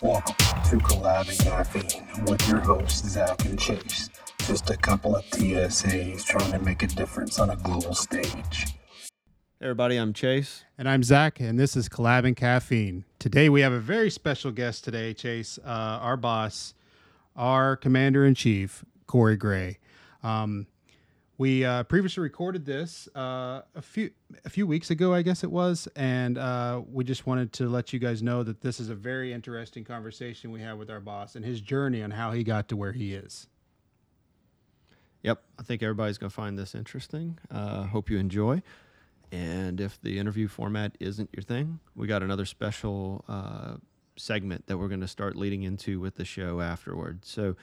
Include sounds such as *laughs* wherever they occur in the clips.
Welcome to Collab and Caffeine with your hosts, Zach and Chase. Just a couple of TSAs trying to make a difference on a global stage. Hey everybody, I'm Chase. And I'm Zach, and this is Collab and Caffeine. Today we have a very special guest today, Chase, uh, our boss, our commander in chief, Cory Gray. Um, we uh, previously recorded this uh, a few a few weeks ago, I guess it was, and uh, we just wanted to let you guys know that this is a very interesting conversation we have with our boss and his journey on how he got to where he is. Yep, I think everybody's going to find this interesting. Uh, hope you enjoy. And if the interview format isn't your thing, we got another special uh, segment that we're going to start leading into with the show afterward. So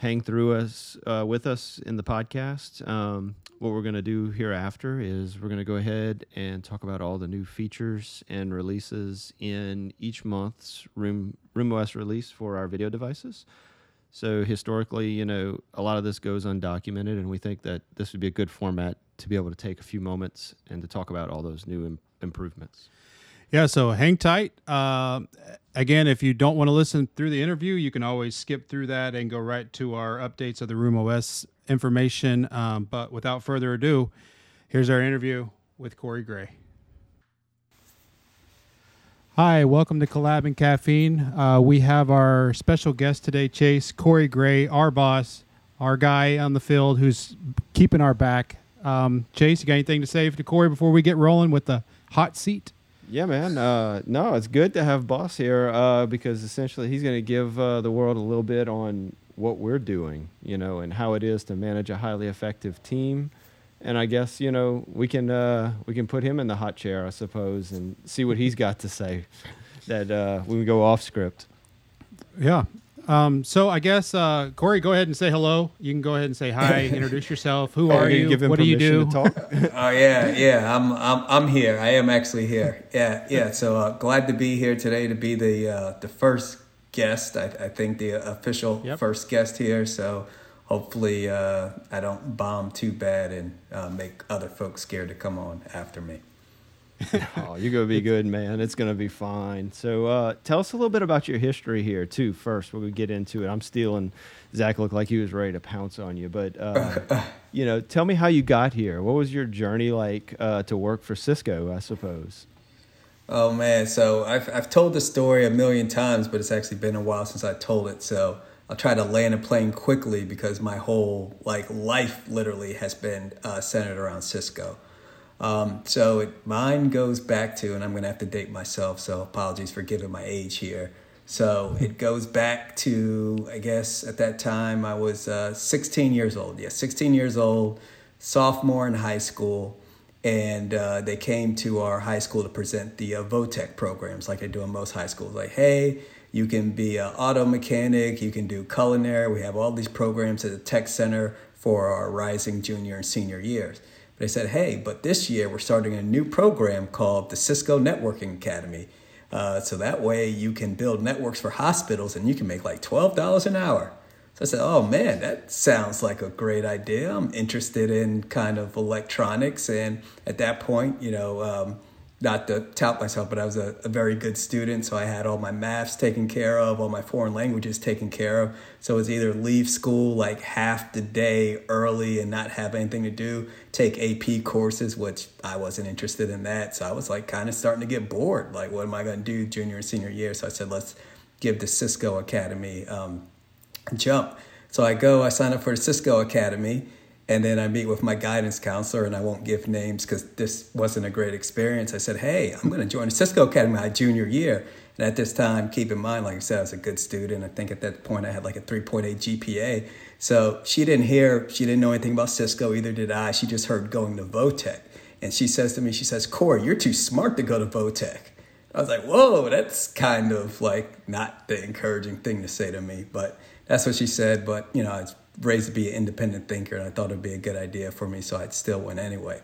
hang through us uh, with us in the podcast. Um, what we're going to do hereafter is we're going to go ahead and talk about all the new features and releases in each month's Room Room OS release for our video devices. So historically, you know, a lot of this goes undocumented, and we think that this would be a good format to be able to take a few moments and to talk about all those new Im- improvements. Yeah, so hang tight. Uh, again, if you don't want to listen through the interview, you can always skip through that and go right to our updates of the Room OS information. Um, but without further ado, here's our interview with Cory Gray. Hi, welcome to Collab and Caffeine. Uh, we have our special guest today, Chase Cory Gray, our boss, our guy on the field who's keeping our back. Um, Chase, you got anything to say to Cory before we get rolling with the hot seat? Yeah, man. Uh, no, it's good to have Boss here uh, because essentially he's going to give uh, the world a little bit on what we're doing, you know, and how it is to manage a highly effective team. And I guess you know we can uh, we can put him in the hot chair, I suppose, and see what he's got to say. *laughs* That uh, we go off script. Yeah. Um, so I guess uh, Cory, go ahead and say hello. You can go ahead and say hi, *laughs* introduce yourself. Who are you? Give him what do you permission do? to talk? *laughs* Oh yeah, yeah. I'm I'm I'm here. I am actually here. Yeah, yeah. So uh, glad to be here today to be the uh, the first guest. I, I think the official Yep. first guest here. So hopefully uh, I don't bomb too bad and uh, make other folks scared to come on after me. *laughs* oh, you're gonna be good, man. It's gonna be fine. So, uh, tell us a little bit about your history here, too. First, when we get into it, I'm stealing. Zach looked like he was ready to pounce on you, but uh, *coughs* you know, tell me how you got here. What was your journey like uh, to work for Cisco? I suppose. Oh man, so I've I've told the story a million times, but it's actually been a while since I told it. So I'll try to land a plane quickly because my whole like life literally has been uh, centered around Cisco. Um, so it, mine goes back to, and I'm gonna have to date myself. So apologies for giving my age here. So it goes back to, I guess at that time I was uh, 16 years old. Yeah, 16 years old, sophomore in high school and uh, they came to our high school to present the uh, VOTEC programs like they do in most high schools. Like, hey, you can be an auto mechanic, you can do culinary. We have all these programs at the tech center for our rising junior and senior years. They said, hey, but this year we're starting a new program called the Cisco Networking Academy. Uh, so that way you can build networks for hospitals and you can make like $12 an hour. So I said, oh man, that sounds like a great idea. I'm interested in kind of electronics. And at that point, you know, um, not to tout myself, but I was a, a very good student. So I had all my maths taken care of, all my foreign languages taken care of. So it was either leave school like half the day early and not have anything to do, take AP courses, which I wasn't interested in that. So I was like kind of starting to get bored. Like, what am I going to do junior and senior year? So I said, let's give the Cisco Academy um, jump. So I go, I sign up for the Cisco Academy, and then I meet with my guidance counselor, and I won't give names because this wasn't a great experience. I said, Hey, I'm going to join Cisco Academy my junior year. And at this time, keep in mind, like I said, I was a good student. I think at that point I had like a 3.8 GPA. So she didn't hear, she didn't know anything about Cisco, either did I. She just heard going to VOTEC. And she says to me, She says, Cory, you're too smart to go to VOTEC. I was like, Whoa, that's kind of like not the encouraging thing to say to me. But that's what she said. But, you know, I was raised to be an independent thinker, and I thought it'd be a good idea for me, so I still went anyway.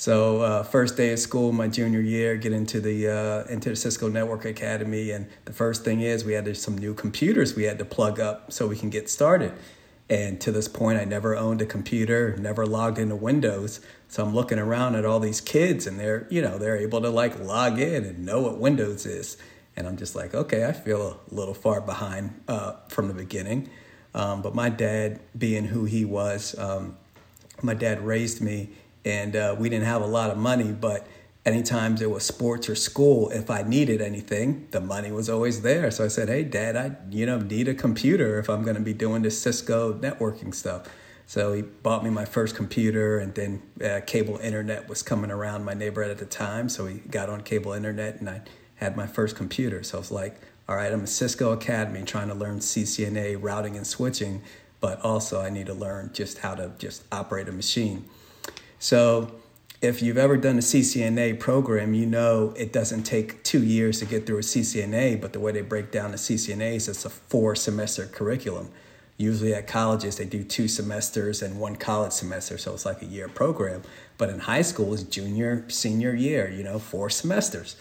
So uh, first day of school, my junior year, get into the uh, into the Cisco Network Academy, and the first thing is we had some new computers we had to plug up so we can get started. And to this point, I never owned a computer, never logged into Windows. So I'm looking around at all these kids, and they're you know they're able to like log in and know what Windows is. And I'm just like, okay, I feel a little far behind uh, from the beginning. Um, but my dad, being who he was, um, my dad raised me, and uh, we didn't have a lot of money, but anytime there was sports or school, if I needed anything, the money was always there. So I said, "Hey, Dad, I you know need a computer if I'm going to be doing this Cisco networking stuff." So he bought me my first computer, and then uh, cable internet was coming around my neighborhood at the time. So he got on cable internet, and I had my first computer. So I was like, "All right, I'm a Cisco Academy trying to learn CCNA routing and switching, but also I need to learn just how to just operate a machine." So if you've ever done a CCNA program, you know it doesn't take two years to get through a CCNA, but the way they break down the CCNAs, it's a four semester curriculum. Usually at colleges, they do two semesters and one college semester, so it's like a year program. But in high school, it's junior, senior year, you know, four semesters.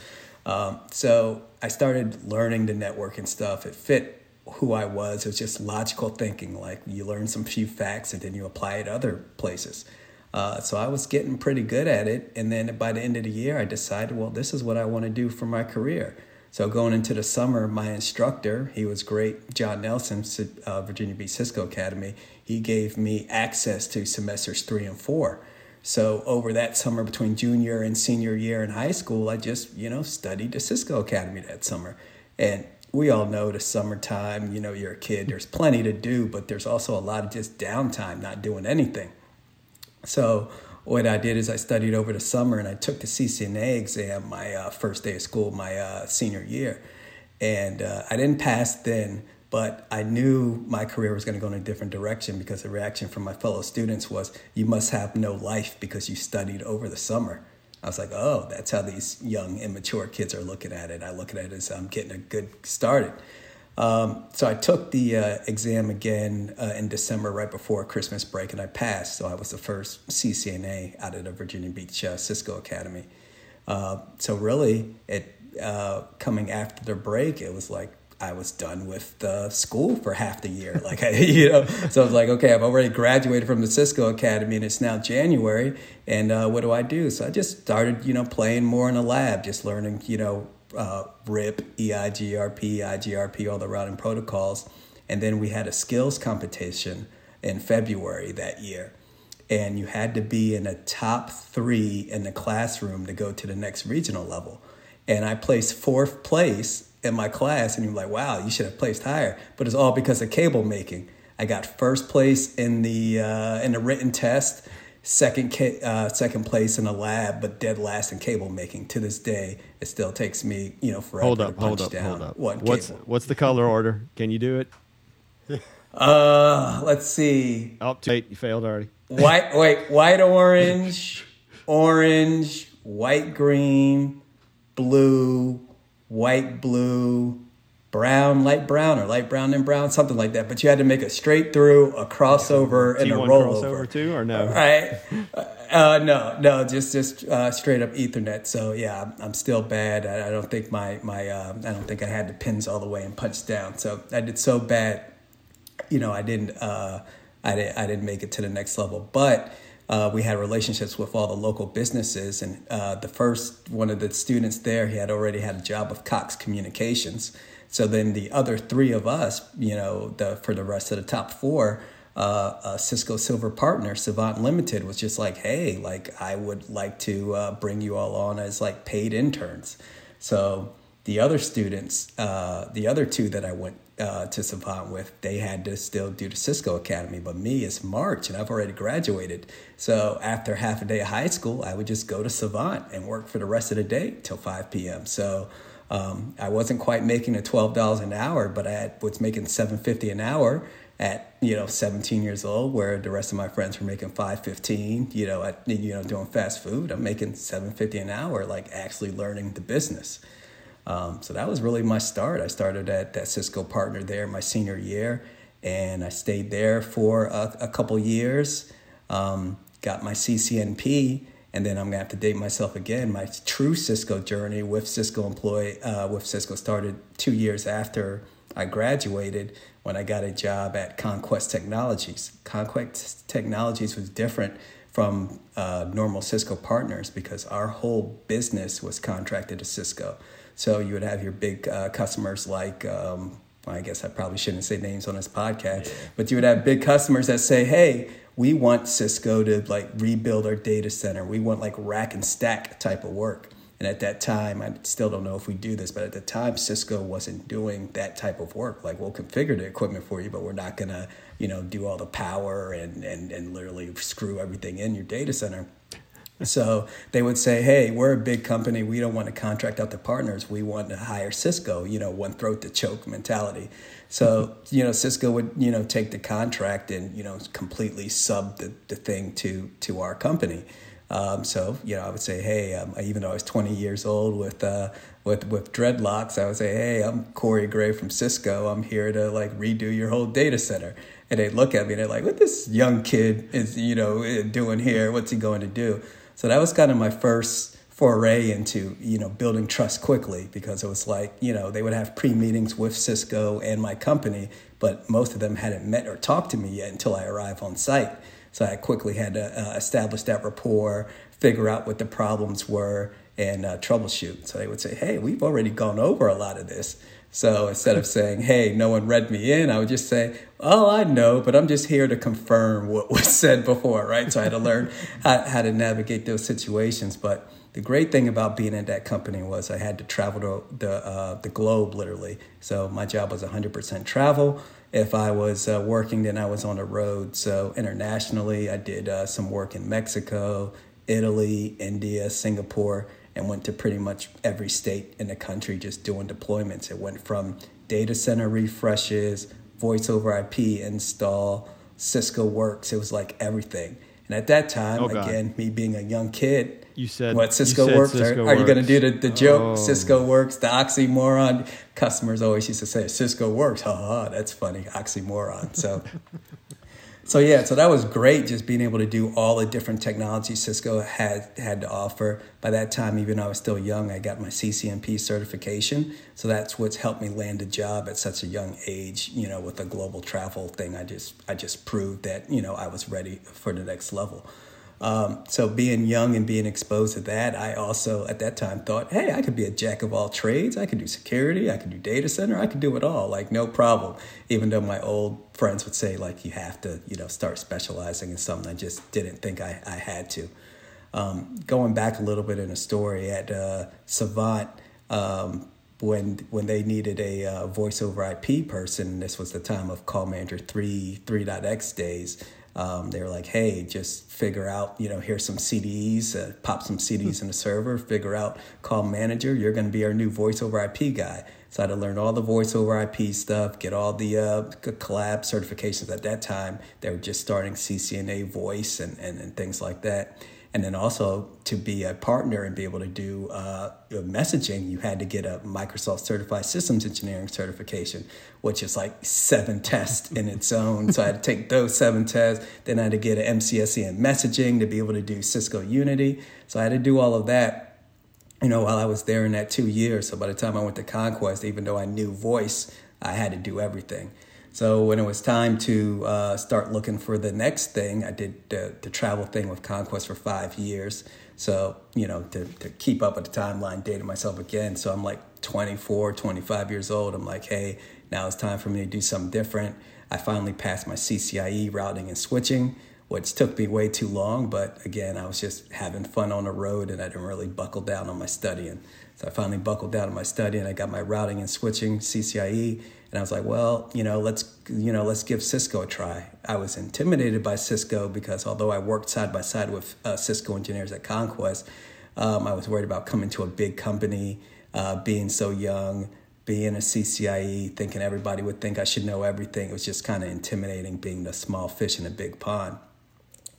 Um, so I started learning the networking stuff. It fit who I was. It was just logical thinking. Like you learn some few facts and then you apply it other places. Uh, so I was getting pretty good at it. And then by the end of the year, I decided, well, this is what I want to do for my career. So going into the summer, my instructor, he was great, John Nelson, uh, Virginia Beach Cisco Academy. He gave me access to semesters three and four. So over that summer between junior and senior year in high school, I just, you know, studied the Cisco Academy that summer. And we all know the summertime, you know, you're a kid, there's plenty to do, but there's also a lot of just downtime, not doing anything. So what I did is I studied over the summer and I took the CCNA exam my uh, first day of school, my uh, senior year. And uh, I didn't pass then, but I knew my career was going to go in a different direction because the reaction from my fellow students was, you must have no life because you studied over the summer. I was like, oh, that's how these young, immature kids are looking at it. I look at it as I'm getting a good started. Um, so I took the uh, exam again uh, in December, right before Christmas break, and I passed. So I was the first CCNA out of the Virginia Beach uh, Cisco Academy. Uh, so really, it uh, coming after the break, it was like I was done with the school for half the year. *laughs* Like I, you know, so I was like, okay, I've already graduated from the Cisco Academy, and it's now January, and uh, what do I do? So I just started, you know, playing more in the lab, just learning, you know uh, RIP, EIGRP, IGRP, all the routing protocols. And then we had a skills competition in February that year. And you had to be in a top three in the classroom to go to the next regional level. And I placed fourth place in my class. And you're like, wow, you should have placed higher. But it's all because of cable making. I got first place in the uh, in the written test second uh, second place in a lab, but dead last in cable making. To this day, it still takes me, you know, forever hold up, to punch hold up, down hold up. one what's cable. what's the color order? Can you do it? *laughs* Uh, let's see. Oh, too late. You failed already. White, *laughs* wait, white, orange, orange, white, green, blue, white, blue, brown, light brown, or light brown and brown, something like that. But you had to make a straight through, a crossover, and a T1 rollover. crossover too, or no? Right? Uh, no, no, just just uh, straight up Ethernet. So yeah, I'm, I'm still bad. I, I, don't think my my uh, I don't think I had the pins all the way and punched down. So I did so bad, you know, I didn't uh, I didn't I didn't make it to the next level, but. Uh, we had relationships with all the local businesses, and uh, the first one of the students there, he had already had a job with Cox Communications, so then the other three of us, you know, the for the rest of the top four, uh, Cisco Silver partner, Savant Limited, was just like, hey, like I would like to uh, bring you all on as like paid interns. So the other students, uh, the other two that I went uh, to Savant with, they had to still do the Cisco Academy. But me, it's March and I've already graduated. So after half a day of high school, I would just go to Savant and work for the rest of the day till 5 p.m. So um, I wasn't quite making the twelve dollars an hour, but I had, was making seven fifty an hour at you know 17 years old, where the rest of my friends were making 515. You know, at you know doing fast food, I'm making 750 an hour, like actually learning the business. Um, so that was really my start. I started at that Cisco partner there my senior year, and I stayed there for a, a couple years. Um, got my CCNP and then I'm gonna have to date myself again. My true Cisco journey with Cisco employee uh, with Cisco started two years after I graduated when I got a job at Conquest Technologies. Conquest Technologies was different from uh, normal Cisco partners because our whole business was contracted to Cisco. So you would have your big uh, customers like. Um, I guess I probably shouldn't say names on this podcast, but you would have big customers that say, "Hey, we want Cisco to like rebuild our data center. We want like rack and stack type of work." And at that time, I still don't know if we do this, but at the time, Cisco wasn't doing that type of work. Like, we'll configure the equipment for you, but we're not gonna, you know, do all the power and and and literally screw everything in your data center. So they would say, "Hey, we're a big company. We don't want to contract out to partners. We want to hire Cisco." You know, one throat to choke mentality. So you know, Cisco would you know take the contract and you know completely sub the, the thing to to our company. Um, so you know, I would say, "Hey," um, even though I was 20 years old with uh, with with dreadlocks, I would say, "Hey, I'm Cory Gray from Cisco. I'm here to like redo your whole data center." And they look at me and they're like, "What this young kid is you know doing here? What's he going to do?" So that was kind of my first foray into you know building trust quickly because it was like you know they would have pre meetings with Cisco and my company, but most of them hadn't met or talked to me yet until I arrived on site. So I quickly had to uh, establish that rapport, figure out what the problems were, and uh, troubleshoot. So they would say, "Hey, we've already gone over a lot of this." So instead of saying, hey, no one read me in, I would just say, oh, I know, but I'm just here to confirm what *laughs* was said before, right? So I had to learn how, how to navigate those situations. But the great thing about being in that company was I had to travel to the, uh, the globe literally. So my job was 100% travel. If I was uh, working, then I was on the road. So internationally, I did uh, some work in Mexico, Italy, India, Singapore and went to pretty much every state in the country just doing deployments. It went from data center refreshes, voice over IP install, Cisco Works. It was like everything. And at that time, oh, again, me being a young kid, you said what Cisco said Works. Cisco are, works. are, you going to do the, the joke? Oh. Cisco Works, the oxymoron. Customers always used to say Cisco Works. Ha ha, that's funny, oxymoron. So *laughs* so yeah, so that was great just being able to do all the different technologies Cisco had had to offer. By that time, even though I was still young, I got my CCNP certification. So that's what's helped me land a job at such a young age, you know, with the global travel thing. I just I just proved that, you know, I was ready for the next level. Um, so being young and being exposed to that, I also at that time thought, hey, I could be a jack of all trades. I could do security, I could do data center, I could do it all, like no problem. Even though my old friends would say like you have to, you know, start specializing in something, I just didn't think I, I had to. Um, going back a little bit in a story at uh, Savant, um, when when they needed a uh, voice over IP person, this was the time of Call Manager 3 3.x days. Um, they were like, hey, just figure out, you know, here's some CDs, uh, pop some CDs in the server, figure out, call manager, you're going to be our new voice over IP guy. So I had to learn all the voice over IP stuff, get all the uh, collab certifications at that time. They were just starting CCNA voice and, and, and things like that and then also to be a partner and be able to do uh, messaging, you had to get a Microsoft Certified Systems Engineering certification, which is like seven tests in its *laughs* own. so I had to take those seven tests. Then I had to get an MCSE in messaging to be able to do Cisco Unity. So I had to do all of that, you know, while I was there in that two years. So by the time I went to Conquest, even though I knew voice, I had to do everything. So when it was time to uh, start looking for the next thing, I did the, the, travel thing with Conquest for five years. So, you know, to, to keep up with the timeline, dated myself again. So I'm like 24, 25 years old. I'm like, hey, now it's time for me to do something different. I finally passed my CCIE routing and switching, which took me way too long. But again, I was just having fun on the road and I didn't really buckle down on my studying. So I finally buckled down on my studying. I got my routing and switching CCIE and I was like, well, you know, let's you know, let's give Cisco a try. I was intimidated by Cisco because although I worked side by side with uh, Cisco engineers at Conquest, um, I was worried about coming to a big company, uh, being so young, being a CCIE, thinking everybody would think I should know everything. It was just kind of intimidating being the small fish in a big pond.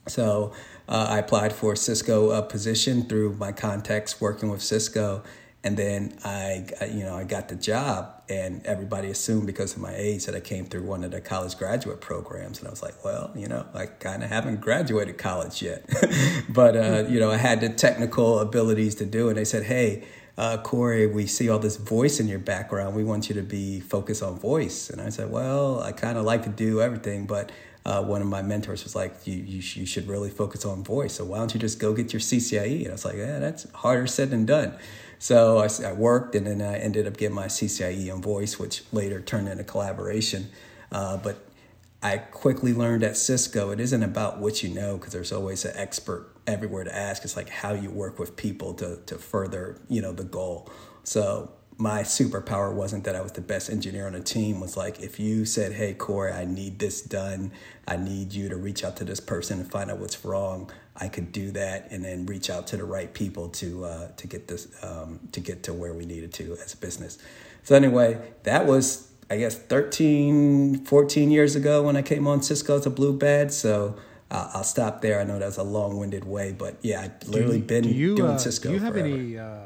So uh, I applied for a Cisco uh, position through my contacts working with Cisco, and then I, you know, I got the job, and everybody assumed because of my age that I came through one of the college graduate programs, and I was like, well, you know, I kind of haven't graduated college yet, *laughs* but uh, you know, I had the technical abilities to do it. And they said, hey. Uh, Cory, we see all this voice in your background. We want you to be focused on voice. And I said, well, I kind of like to do everything, but uh, one of my mentors was like, you, you, you, should really focus on voice. So why don't you just go get your CCIE? And I was like, yeah, that's harder said than done. So I, I, worked, and then I ended up getting my CCIE in voice, which later turned into collaboration. Uh, but I quickly learned at Cisco, it isn't about what you know, because there's always an expert everywhere to ask. It's like how you work with people to to further, you know, the goal. So my superpower wasn't that I was the best engineer on the team. Was like if you said, "Hey, Cory, I need this done. I need you to reach out to this person and find out what's wrong." I could do that and then reach out to the right people to uh, to get this um, to get to where we needed to as a business. So anyway, that was I guess 13, 14 years ago when I came on Cisco as a blue badge. So uh, I'll stop there. I know that's a long winded way, but yeah, I've literally do, been do you, doing uh, Cisco. Do you have forever. any uh,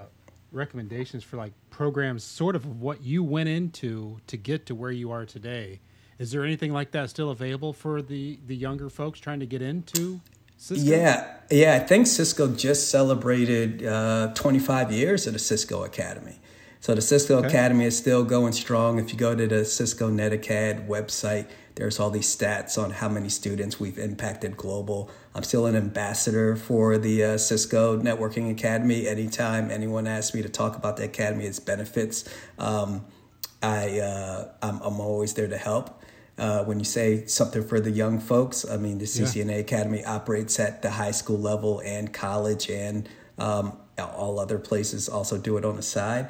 recommendations for like programs, sort of what you went into to get to where you are today? Is there anything like that still available for the the younger folks trying to get into Cisco? Yeah, yeah. I think Cisco just celebrated uh, 25 years of the Cisco Academy. So the Cisco okay. Academy is still going strong. If you go to the Cisco NetAcad website, there's all these stats on how many students we've impacted global. I'm still an ambassador for the uh, Cisco Networking Academy. Anytime anyone asks me to talk about the academy, its benefits, um, I uh, I'm, I'm always there to help. Uh, when you say something for the young folks, I mean the CCNA yeah. Academy operates at the high school level and college, and um, all other places also do it on the side.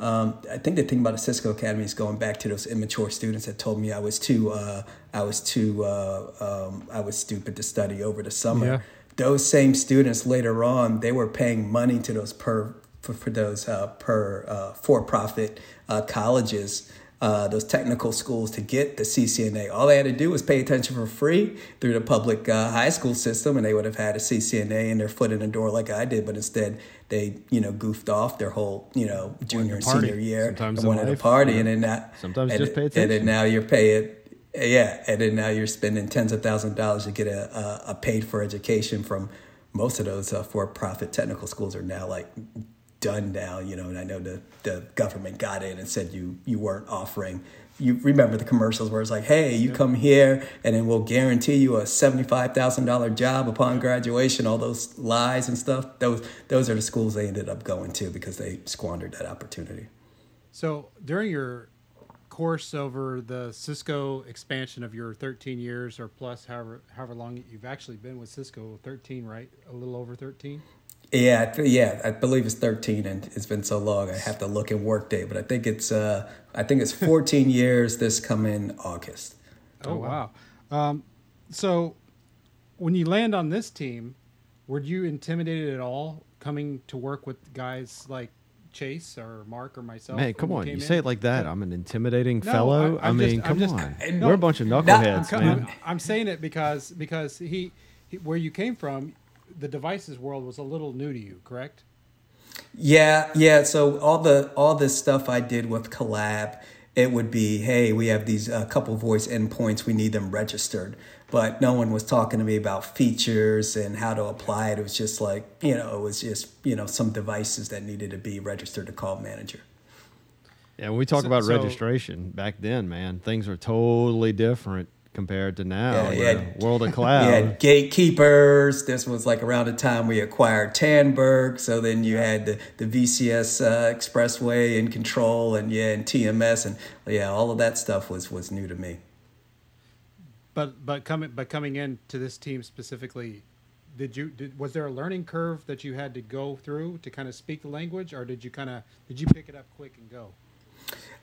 Um, I think the thing about the Cisco Academy is going back to those immature students that told me I was too, uh, I was too, uh, um, I was stupid to study over the summer. Yeah. Those same students later on, they were paying money to those per for, for those uh, per uh, for profit uh, colleges uh, those technical schools to get the CCNA. All they had to do was pay attention for free through the public uh, high school system, and they would have had a CCNA and their foot in the door like I did. But instead, they you know goofed off their whole you know junior and senior year Sometimes and wanted a party, and then that sometimes and, just pay attention. And then now you're paying. Yeah, and then now you're spending tens of thousands of dollars to get a, a, a paid for education from most of those uh, for-profit technical schools are now like done now, you know, and I know the, the government got in and said you you weren't offering you remember the commercials where it's like, hey, you come here and then we'll guarantee you a seventy-five thousand dollar job upon graduation. All those lies and stuff. Those those are the schools they ended up going to because they squandered that opportunity. So during your course over the Cisco expansion of your 13 years or plus, however however long you've actually been with Cisco, 13, right? A little over 13. Yeah, yeah, I believe it's 13, and it's been so long. I have to look at Workday, but I think it's uh, I think it's 14 *laughs* years this coming August. Oh wow! Um, so when you land on this team, were you intimidated at all coming to work with guys like Chase or Mark or myself? Man, come on! You in? say it like that. I'm an intimidating no, fellow. I, I mean, just, come just, on. No, We're a bunch of knuckleheads, no, I'm, man. I'm, I'm saying it because because he, he where you came from the devices world was a little new to you, correct? Yeah, yeah. So all the all this stuff I did with Collab, it would be, hey, we have these uh, couple voice endpoints, we need them registered. But no one was talking to me about features and how to apply it. It was just like, you know, it was just, you know, some devices that needed to be registered to call manager. Yeah, when we talk so, about so, registration back then, man, things were totally different compared to now. Yeah, yeah. World of *laughs* Cloud. You had gatekeepers. This was like around the time we acquired Tandberg. So then you had the, the VCS uh, Expressway and control and yeah, and TMS and yeah, all of that stuff was was new to me. But but coming but coming into this team specifically, did you did, was there a learning curve that you had to go through to kind of speak the language, or did you kind of did you pick it up quick and go?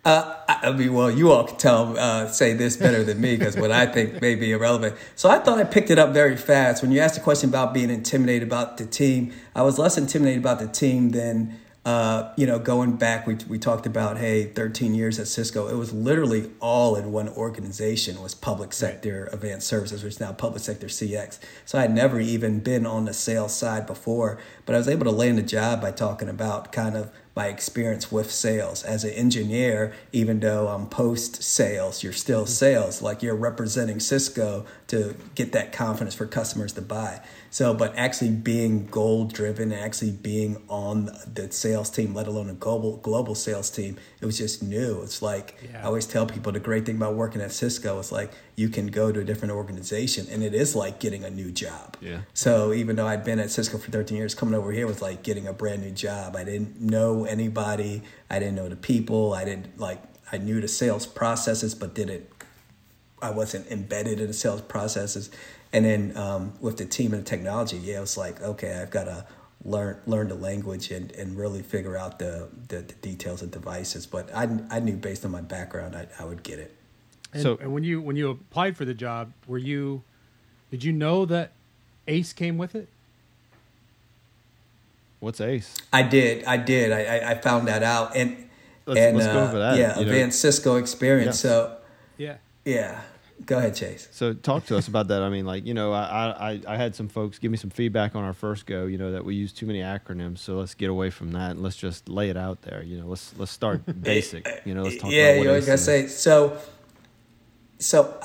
Uh, I mean, well, you all can tell, uh, say this better than me because what I think may be irrelevant. So I thought I picked it up very fast. When you asked the question about being intimidated about the team, I was less intimidated about the team than, uh, you know, going back. We, we talked about, hey, 13 years at Cisco. It was literally all in one organization. Was public sector advanced services, which is now public sector CX. So I had never even been on the sales side before, but I was able to land a job by talking about kind of – my experience with sales. As an engineer, even though I'm post sales, you're still mm-hmm. sales. Like you're representing Cisco to get that confidence for customers to buy. So, but actually being goal driven, actually being on the sales team, let alone a global global sales team, it was just new. It's like yeah. I always tell people the great thing about working at Cisco is like you can go to a different organization and it is like getting a new job. Yeah. So even though I'd been at Cisco for 13 years, coming over here was like getting a brand new job. I didn't know anybody. I didn't know the people. I didn't like. I knew the sales processes, but didn't. I wasn't embedded in the sales processes. And then um, with the team and the technology, yeah, it was like, okay, I've got to learn learn the language and, and really figure out the, the, the details of devices. But I, I knew based on my background, I, I would get it. And, So- and when you when you applied for the job, were you did you know that Ace came with it? What's Ace? I did. I did. I, I, I found that out. And, Let's- and let's go uh, over that, Yeah, you know. advanced Cisco experience. Yes. So, Yeah. yeah. Go ahead, Chase. So talk to us about that. I mean, like you know, I, I I had some folks give me some feedback on our first go. You know that we use too many acronyms. So let's get away from that and let's just lay it out there. You know, let's let's start *laughs* basic. You know, let's talk yeah, about what you always Ace gotta say so. So,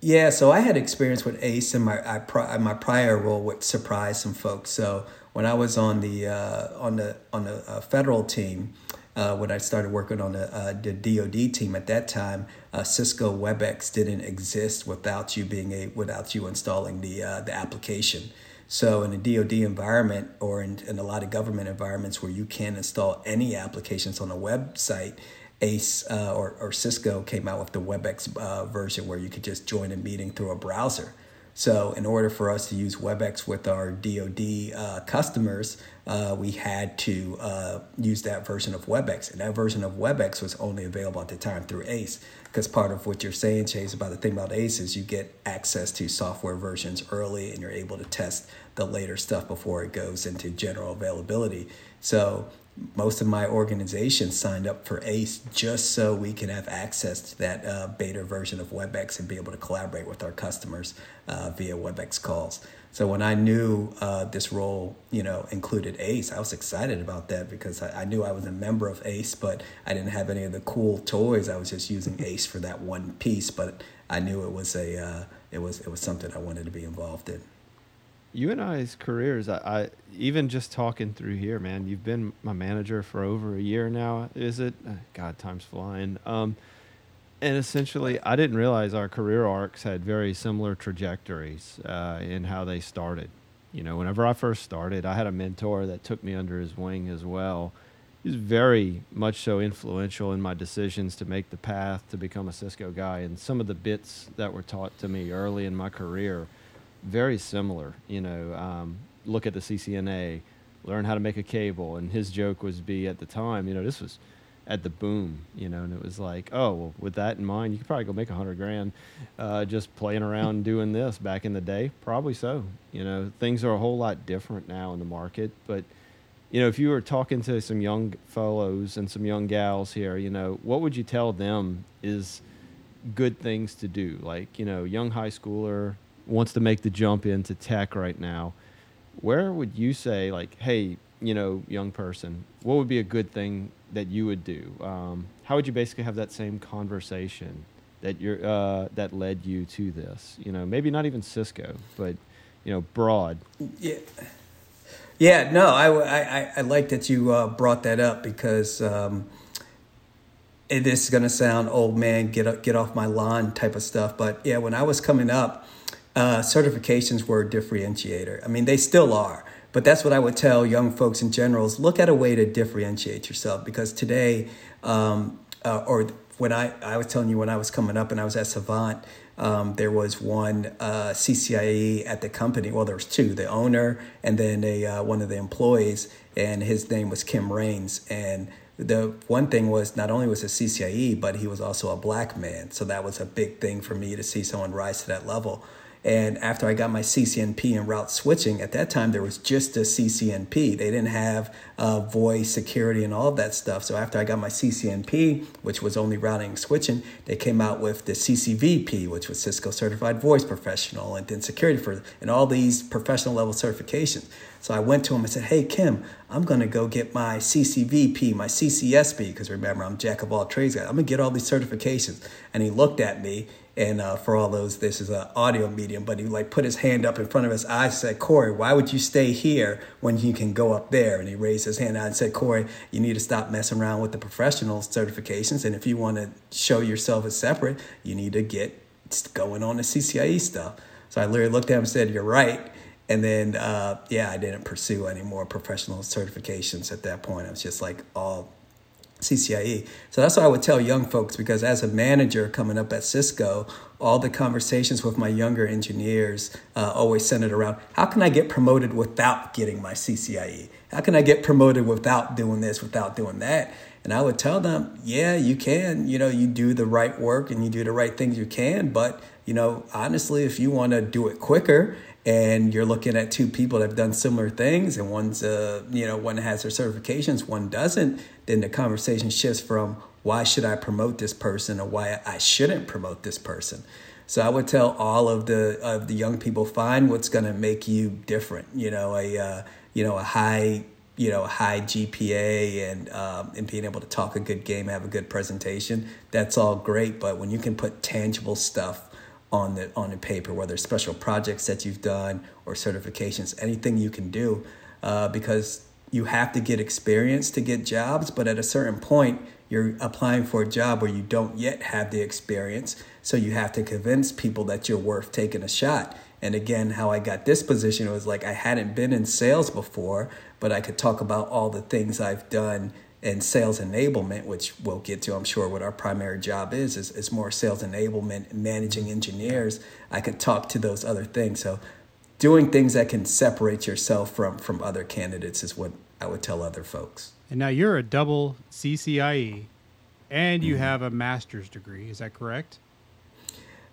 yeah, so I had experience with Ace in my I, pri- my prior role, which surprised some folks. So when I was on the uh, on the on the uh, federal team, uh, when I started working on the uh, the DoD team at that time, uh, Cisco WebEx didn't exist without you being a without you installing the uh, the application. So in a DoD environment or in, in a lot of government environments where you can install any applications on a website, Ace uh, or, or Cisco came out with the WebEx uh, version where you could just join a meeting through a browser. So, in order for us to use WebEx with our DoD uh, customers, uh, we had to uh, use that version of WebEx. And that version of WebEx was only available at the time through ACE. Because part of what you're saying, Chase, about the thing about ACE is you get access to software versions early and you're able to test the later stuff before it goes into general availability. So, most of my organization signed up for ACE just so we can have access to that uh, beta version of WebEx and be able to collaborate with our customers uh, via WebEx calls. So when I knew uh, this role, you know, included ACE, I was excited about that because I, I knew I was a member of ACE, but I didn't have any of the cool toys. I was just using *laughs* ACE for that one piece, but I knew it was a uh, it was it was something I wanted to be involved in. You and I's careers, I, I even just talking through here, man. You've been my manager for over a year now. Is it? Uh, God, time's flying. Um, and essentially, I didn't realize our career arcs had very similar trajectories uh, in how they started. You know, whenever I first started, I had a mentor that took me under his wing as well. He was very much so influential in my decisions to make the path to become a Cisco guy. And some of the bits that were taught to me early in my career, very similar. You know, um, look at the CCNA, learn how to make a cable. And his joke was be at the time, you know, this was at the boom, you know, and it was like, oh, well, with that in mind, you could probably go make a hundred grand uh, just playing around *laughs* doing this back in the day. Probably so. You know, things are a whole lot different now in the market. But, you know, if you were talking to some young fellows and some young gals here, you know, what would you tell them is good things to do? Like, you know, young high schooler wants to make the jump into tech right now. Where would you say, like, hey, you know, young person, what would be a good thing that you would do? Um, how would you basically have that same conversation that you're uh, that led you to this? You know, maybe not even Cisco, but you know, broad. Yeah. Yeah, no, I, I, I like that you uh, brought that up because um, is going to sound old man, get up, get off my lawn type of stuff. But yeah, when I was coming up, uh, certifications were a differentiator. I mean, they still are. But that's what I would tell young folks in general is look at a way to differentiate yourself because today, um, uh, or when I, I was telling you when I was coming up and I was at Savant, um, there was one uh, CCIE at the company. Well, there was two: the owner and then a uh, one of the employees, and his name was Kim Rains. And the one thing was not only was a CCIE, but he was also a black man. So that was a big thing for me to see someone rise to that level. And after I got my CCNP and route switching, at that time there was just a CCNP. They didn't have uh, voice security and all that stuff. So after I got my CCNP, which was only routing and switching, they came out with the CCVP, which was Cisco Certified Voice Professional, and then security for and all these professional level certifications. So I went to him and said, "Hey Kim, I'm gonna go get my CCVP, my CCSP, because remember I'm jack of all trades guy. I'm gonna get all these certifications." And he looked at me and uh, for all those, this is an audio medium, but he like put his hand up in front of his eyes said, Cory, why would you stay here when you can go up there? And he raised his hand out and said, Cory, you need to stop messing around with the professional certifications. And if you want to show yourself as separate, you need to get going on the CCIE stuff. So I literally looked at him and said, You're right. And then, uh, yeah, I didn't pursue any more professional certifications at that point. I was just like all CCIE. So that's what I would tell young folks because as a manager coming up at Cisco, all the conversations with my younger engineers uh, always centered around how can I get promoted without getting my CCIE? How can I get promoted without doing this, without doing that? And I would tell them, yeah, you can. You know, you do the right work and you do the right things you can. But, you know, honestly, if you want to do it quicker and you're looking at two people that have done similar things and one's uh you know one has their certifications one doesn't then the conversation shifts from why should i promote this person or why i shouldn't promote this person. So i would tell all of the of the young people find what's going to make you different you know a uh, you know a high you know high gpa and um, and being able to talk a good game have a good presentation that's all great but when you can put tangible stuff on the on the paper, whether special projects that you've done or certifications, anything you can do, uh, because you have to get experience to get jobs. But at a certain point, you're applying for a job where you don't yet have the experience, so you have to convince people that you're worth taking a shot. And again, how I got this position was like I hadn't been in sales before, but I could talk about all the things I've done and sales enablement, which we'll get to, I'm sure, what our primary job is, is, is more sales enablement, managing engineers. I could talk to those other things. So doing things that can separate yourself from from other candidates is what I would tell other folks. And now you're a double CCIE and you mm-hmm. have a master's degree. Is that correct?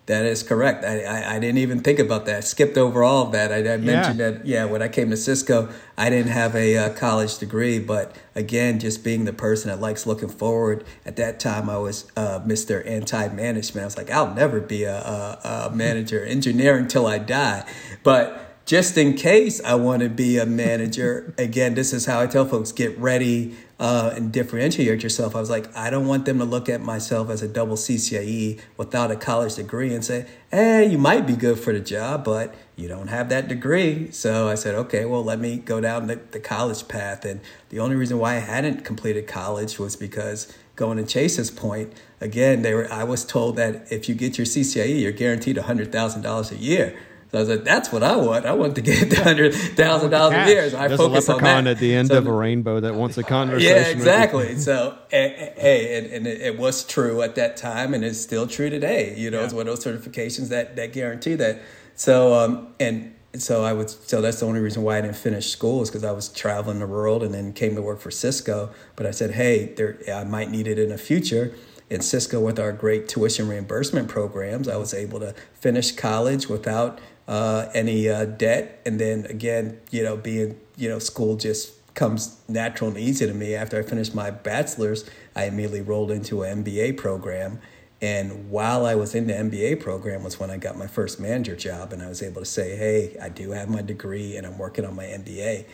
That is correct. I, I, I, didn't even think about that. I skipped over all of that. I, I mentioned yeah. that, yeah, when I came to Cisco, I didn't have a uh, college degree. But again, just being the person that likes looking forward, at that time I was uh, Mr. Anti Management. I was like, I'll never be a, a, a *laughs* manager, engineer until I die. But just in case I want to be a manager, again, this is how I tell folks get ready uh, and differentiate yourself. I was like, I don't want them to look at myself as a double CCIE without a college degree and say, hey, you might be good for the job, but you don't have that degree. So I said, okay, well, let me go down the, the college path. And the only reason why I hadn't completed college was because going to Chase's point, again, they were I was told that if you get your CCIE, you're guaranteed $100,000 a year. So I was like, that's what I want. I want to get the hundred thousand dollars a year. So I There's focus a leprechaun on that. at the end so, of a rainbow that wants a conversation. Yeah, exactly. so hey, and, and, it was true at that time, and it's still true today. You know, yeah. it's one of those certifications that that guarantee that. So um, and so I would so that's the only reason why I didn't finish school is because I was traveling the world and then came to work for Cisco. But I said, hey, there I might need it in the future. In Cisco, with our great tuition reimbursement programs, I was able to finish college without uh, any uh, debt. And then again, you know, being, you know, school just comes natural and easy to me. After I finished my bachelor's, I immediately rolled into an MBA program. And while I was in the MBA program was when I got my first manager job, and I was able to say, "Hey, I do have my degree, and I'm working on my MBA."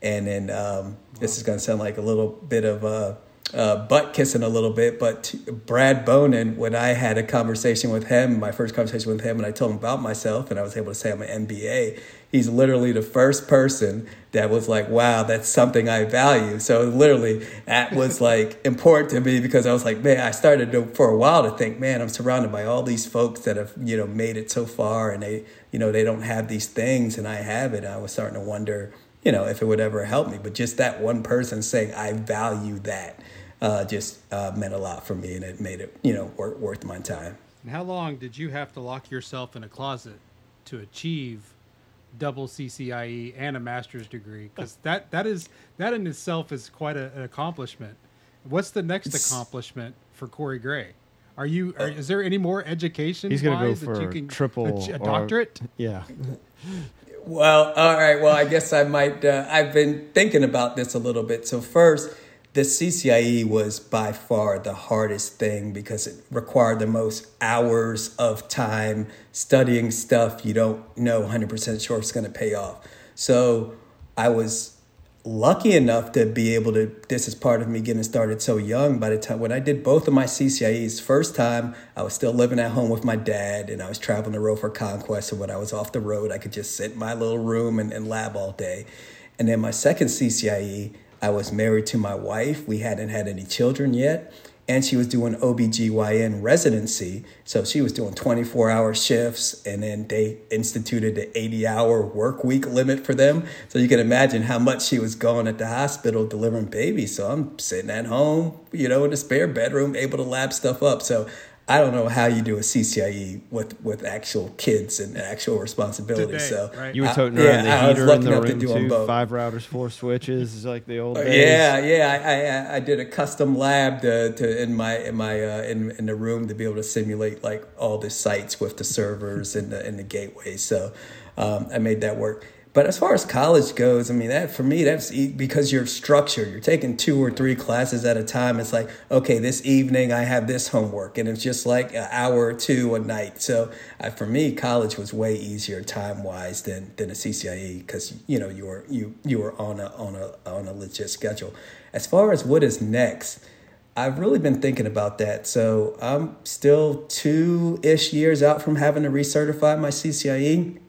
And then um, this is going to sound like a little bit of a uh, butt kissing a little bit, but t- Brad Bonin, when I had a conversation with him, my first conversation with him, and I told him about myself, and I was able to say I'm an MBA, he's literally the first person that was like, wow, that's something I value. So literally, that was *laughs* like important to me because I was like, man, I started to, for a while to think, man, I'm surrounded by all these folks that have, you know, made it so far and they, you know, they don't have these things and I have it. I was starting to wonder, you know, if it would ever help me. But just that one person saying, I value that uh, just uh, meant a lot for me, and it made it you know worth, worth my time. And how long did you have to lock yourself in a closet to achieve double CCIE and a master's degree? Because that that is that in itself is quite a, an accomplishment. What's the next it's, accomplishment for Cory Gray? Are you? Are, is there any more education? He's going to go for can, triple a, a doctorate. Or, yeah. well, all right. Well, I guess I might. Uh, I've been thinking about this a little bit. So first, the CCIE was by far the hardest thing because it required the most hours of time. Studying stuff you don't know 100% sure it's going to pay off. So I was lucky enough to be able to this is part of me getting started so young. By the time when i did both of my ccies first time i was still living at home with my dad and i was traveling the road for conquest. So when i was off the road i could just sit in my little room and, and lab all day. And then my second ccie I was married to my wife. We hadn't had any children yet. and she was doing OBGYN residency. So she was doing 24 hour shifts and then they instituted the 80 hour work week limit for them. So you can imagine how much she was going at the hospital delivering babies. So I'm sitting at home, you know, in a spare bedroom, able to lab stuff up. So I don't know how you do a CCIE with with actual kids and actual responsibility. Today, so right? You were I- toting yeah, around I was the heater lucky in the enough to room too. Five routers, four switches, is like the old days. Yeah, yeah. I, I I did a custom lab to, to in my in my uh, in in the room to be able to simulate like all the sites with the servers and the and the gateways. So um, I made that work. But as far as college goes, I mean that for me that's because you're structured. You're taking two or three classes at a time. It's like okay, this evening I have this homework, and it's just like an hour or two a night. So uh, for me, college was way easier time wise than than a CCIE because you know you were you you were on a on a on a legit schedule. As far as what is next, I've really been thinking about that. So I'm still two ish years out from having to recertify my CCIE.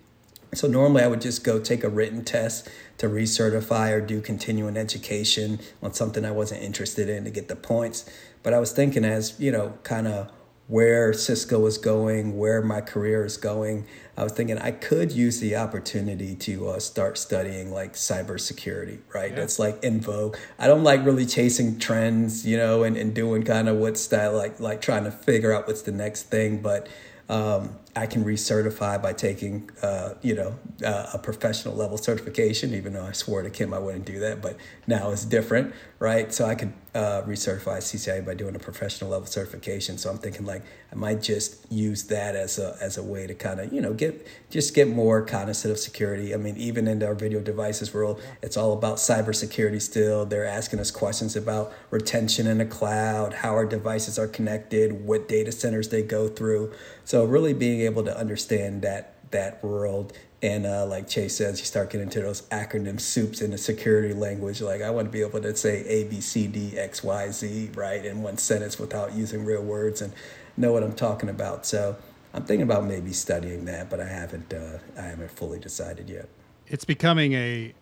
So normally I would just go take a written test to recertify or do continuing education on something I wasn't interested in to get the points. But I was thinking as, you know, kind of where Cisco is going, where my career is going, I was thinking I could use the opportunity to uh, start studying like cybersecurity, right? That's like in vogue. I don't like really chasing trends, you know, and, and doing kind of what's style, like like trying to figure out what's the next thing. But um, I can recertify by taking, uh, you know, uh, a professional level certification, even though I swore to Kim I wouldn't do that, but now it's different, right? So I could uh, recertify CCIE by doing a professional level certification. So I'm thinking like I might just use that as a as a way to kind of you know get just get more cognizant of security. I mean, even in our video devices world, it's all about cybersecurity still. They're asking us questions about retention in the cloud, how our devices are connected, what data centers they go through. So really being able to understand that that world and uh, like Chase says, you start getting into those acronym soups in the security language. Like I want to be able to say A, B, C, D, X, Y, Z, right, in one sentence without using real words and know what I'm talking about. So I'm thinking about maybe studying that, but I haven't. Uh, I haven't fully decided yet. it's becoming a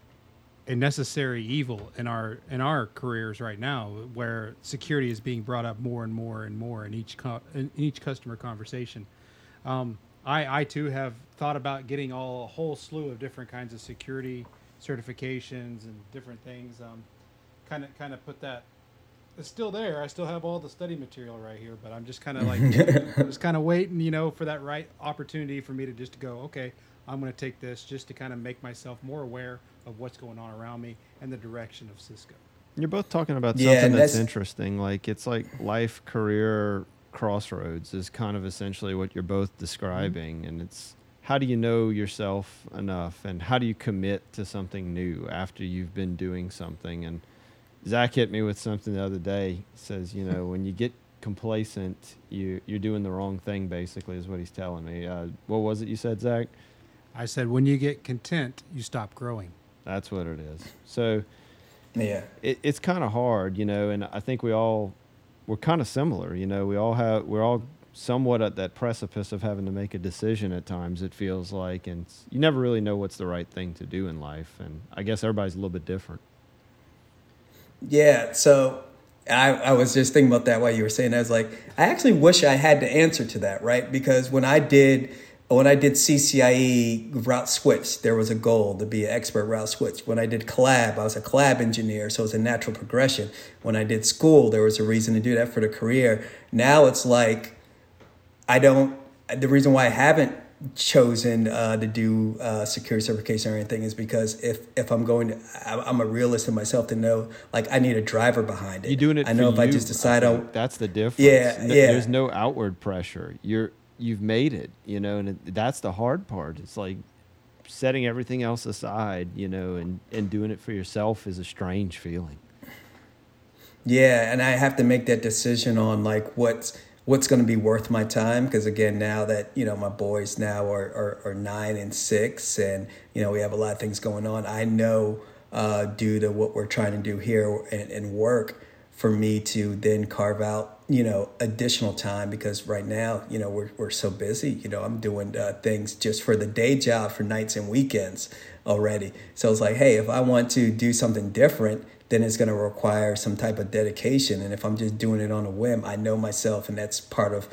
a necessary evil in our in our careers right now where security is being brought up more and more and more in each co- in each customer conversation um, I, I too have thought about getting all a whole slew of different kinds of security certifications and different things kind of kind of put that it's still there i still have all the study material right here but i'm just kind of like *laughs* just kind of waiting you know for that right opportunity for me to just go okay i'm going to take this just to kind of make myself more aware of what's going on around me and the direction of cisco You're both talking about Yeah, something that's, that's- interesting. Like it's like life, career crossroads is kind of essentially what you're both describing, and it's how do you know yourself enough, and how do you commit to something new after you've been doing something? And Zach hit me with something the other day. He says, you know, when you get complacent, you you're doing the wrong thing. Basically, is what he's telling me. Uh, what was it you said, Zach? i said when you get content you stop growing That's what it is. So. Yeah. it, it's kind of hard, you know, and I think we all we're kind of similar, you know. We all have we're all somewhat at that precipice of having to make a decision at times. It feels like, and you never really know what's the right thing to do in life. And I guess everybody's a little bit different. Yeah, so I, I was just thinking about that while you were saying. that. I was like, I actually wish I had the answer to that, right? Because when I did when I did CCIE route switch, there was a goal to be an expert route switch. When I did collab, I was a collab engineer, so it was a natural progression. When I did school, there was a reason to do that for the career. Now it's like I don't. The reason why I haven't chosen uh, to do uh, security certification or anything is because if if I'm going to, I'm a realist in myself to know like I need a driver behind it. You're doing it. I know if I just decide I on that's the difference. Yeah, N- yeah. There's no outward pressure. You're you've made it, you know, and it, that's the hard part. It's like setting everything else aside, you know, and and doing it for yourself is a strange feeling. Yeah, and I have to make that decision on like what's what's going to be worth my time? Because again now that you know my boys now are, are, are nine and six and you know we have a lot of things going on i know uh, due to what we're trying to do here and, and work for me to then carve out you know additional time because right now you know we're, we're so busy you know i'm doing uh, things just for the day job for nights and weekends already. So it's like hey if i want to do something different then it's going to require some type of dedication. And if I'm just doing it on a whim, I know myself, and that's part of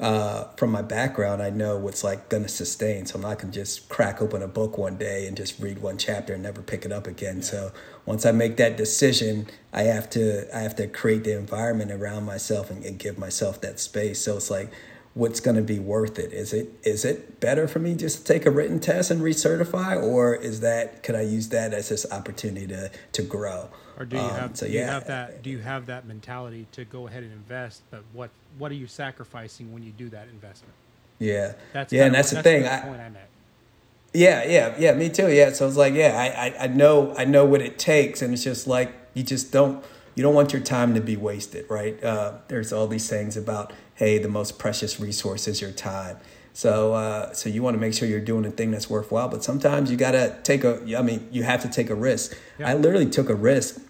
uh, from my background, I know what's like going to sustain. So I'm not going to just crack open a book one day and just read one chapter and never pick it up again. Yeah. So once I make that decision, I have to I have to create the environment around myself and, and give myself that space. So it's like what's going to be worth it. Is it is it better for me just to take a written test and recertify or is that could i use that as this opportunity to to grow? Or do you um, have so, do you have that do you have that mentality to go ahead and invest but what what are you sacrificing when you do that investment? Yeah. That's yeah and that's the thing the point I, i'm yeah yeah yeah me too yeah so it's like yeah I, I i know i know what it takes and it's just like you just don't you don't want your time to be wasted right? Uh, there's all these things about hey the most precious resource is your time so uh, so you want to make sure you're doing a thing that's worthwhile but sometimes you got to take a i mean you have to take a risk yeah. i literally took a risk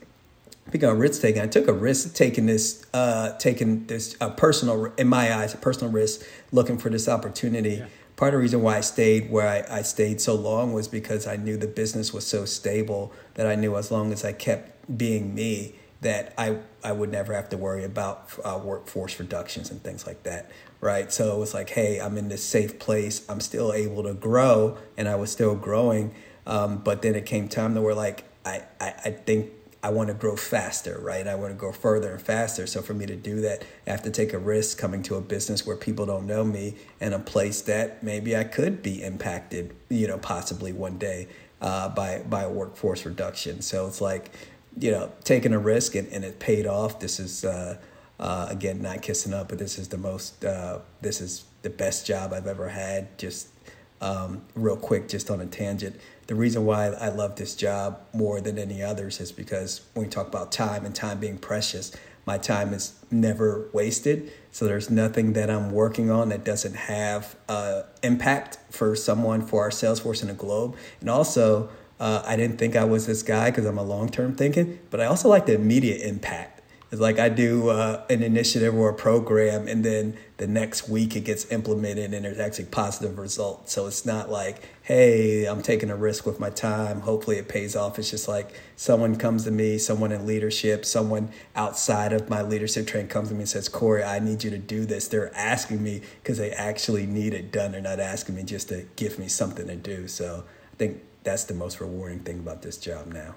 Speaking of risk taking, I took a risk taking this, uh, taking this a personal, in my eyes, a personal risk, looking for this opportunity. Yeah. Part of the reason why I stayed where I, I stayed so long was because I knew the business was so stable that I knew as long as I kept being me, that I I would never have to worry about uh, workforce reductions and things like that, right? So it was like, hey, I'm in this safe place. I'm still able to grow, and I was still growing. Um, but then it came time to where like I, I, I think I want to grow faster, right? I want to go further and faster. So for me to do that, I have to take a risk coming to a business where people don't know me and a place that maybe I could be impacted, you know, possibly one day uh, by by a workforce reduction. So it's like, you know, taking a risk and, and it paid off. This is uh, uh, again not kissing up, but this is the most uh, this is the best job I've ever had. Just um, real quick, just on a tangent the reason why I love this job more than any others is because when we talk about time and time being precious, my time is never wasted. So there's nothing that I'm working on that doesn't have uh, impact for someone for our sales force in the globe. And also, uh, I didn't think I was this guy because I'm a long term thinking, but I also like the immediate impact. It's like I do uh, an initiative or a program, and then the next week it gets implemented, and there's actually positive results. So it's not like, hey, I'm taking a risk with my time. Hopefully it pays off. It's just like someone comes to me, someone in leadership, someone outside of my leadership train comes to me and says, Cory, I need you to do this. They're asking me because they actually need it done. They're not asking me just to give me something to do. So I think that's the most rewarding thing about this job now.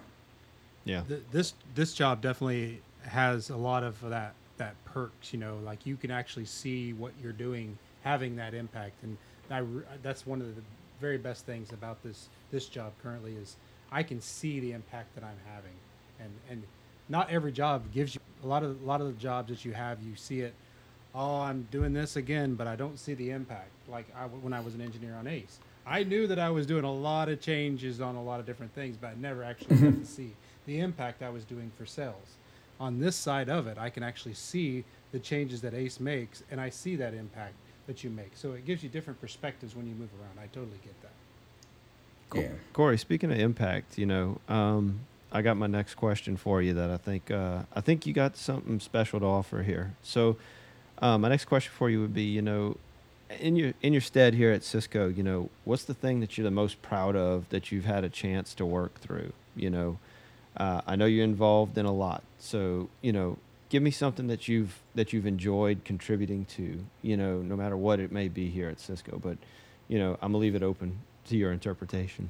Yeah. This this job definitely has a lot of that that perks. You know, like you can actually see what you're doing having that impact, and I, that's one of the very best things about this this job currently is I can see the impact that I'm having, and and not every job gives you a lot of a lot of the jobs that you have you see it. Oh, I'm doing this again, but I don't see the impact. Like I, when I was an engineer on ACE, I knew that I was doing a lot of changes on a lot of different things, but I never actually got to *laughs* see the impact I was doing for sales on this side of it, I can actually see the changes that ACE makes, and I see that impact that you make. So it gives you different perspectives when you move around. I totally get that. Cool. Yeah. Cory, speaking of impact, you know, um, I got my next question for you that I think uh, I think you got something special to offer here. So, um, my next question for you would be, you know, in your in your stead here at Cisco, you know, what's the thing that you're the most proud of that you've had a chance to work through? You know, uh, I know you're involved in a lot, so you know, give me something that you've that you've enjoyed contributing to. You know, no matter what it may be here at Cisco, but you know, I'm gonna leave it open to your interpretation.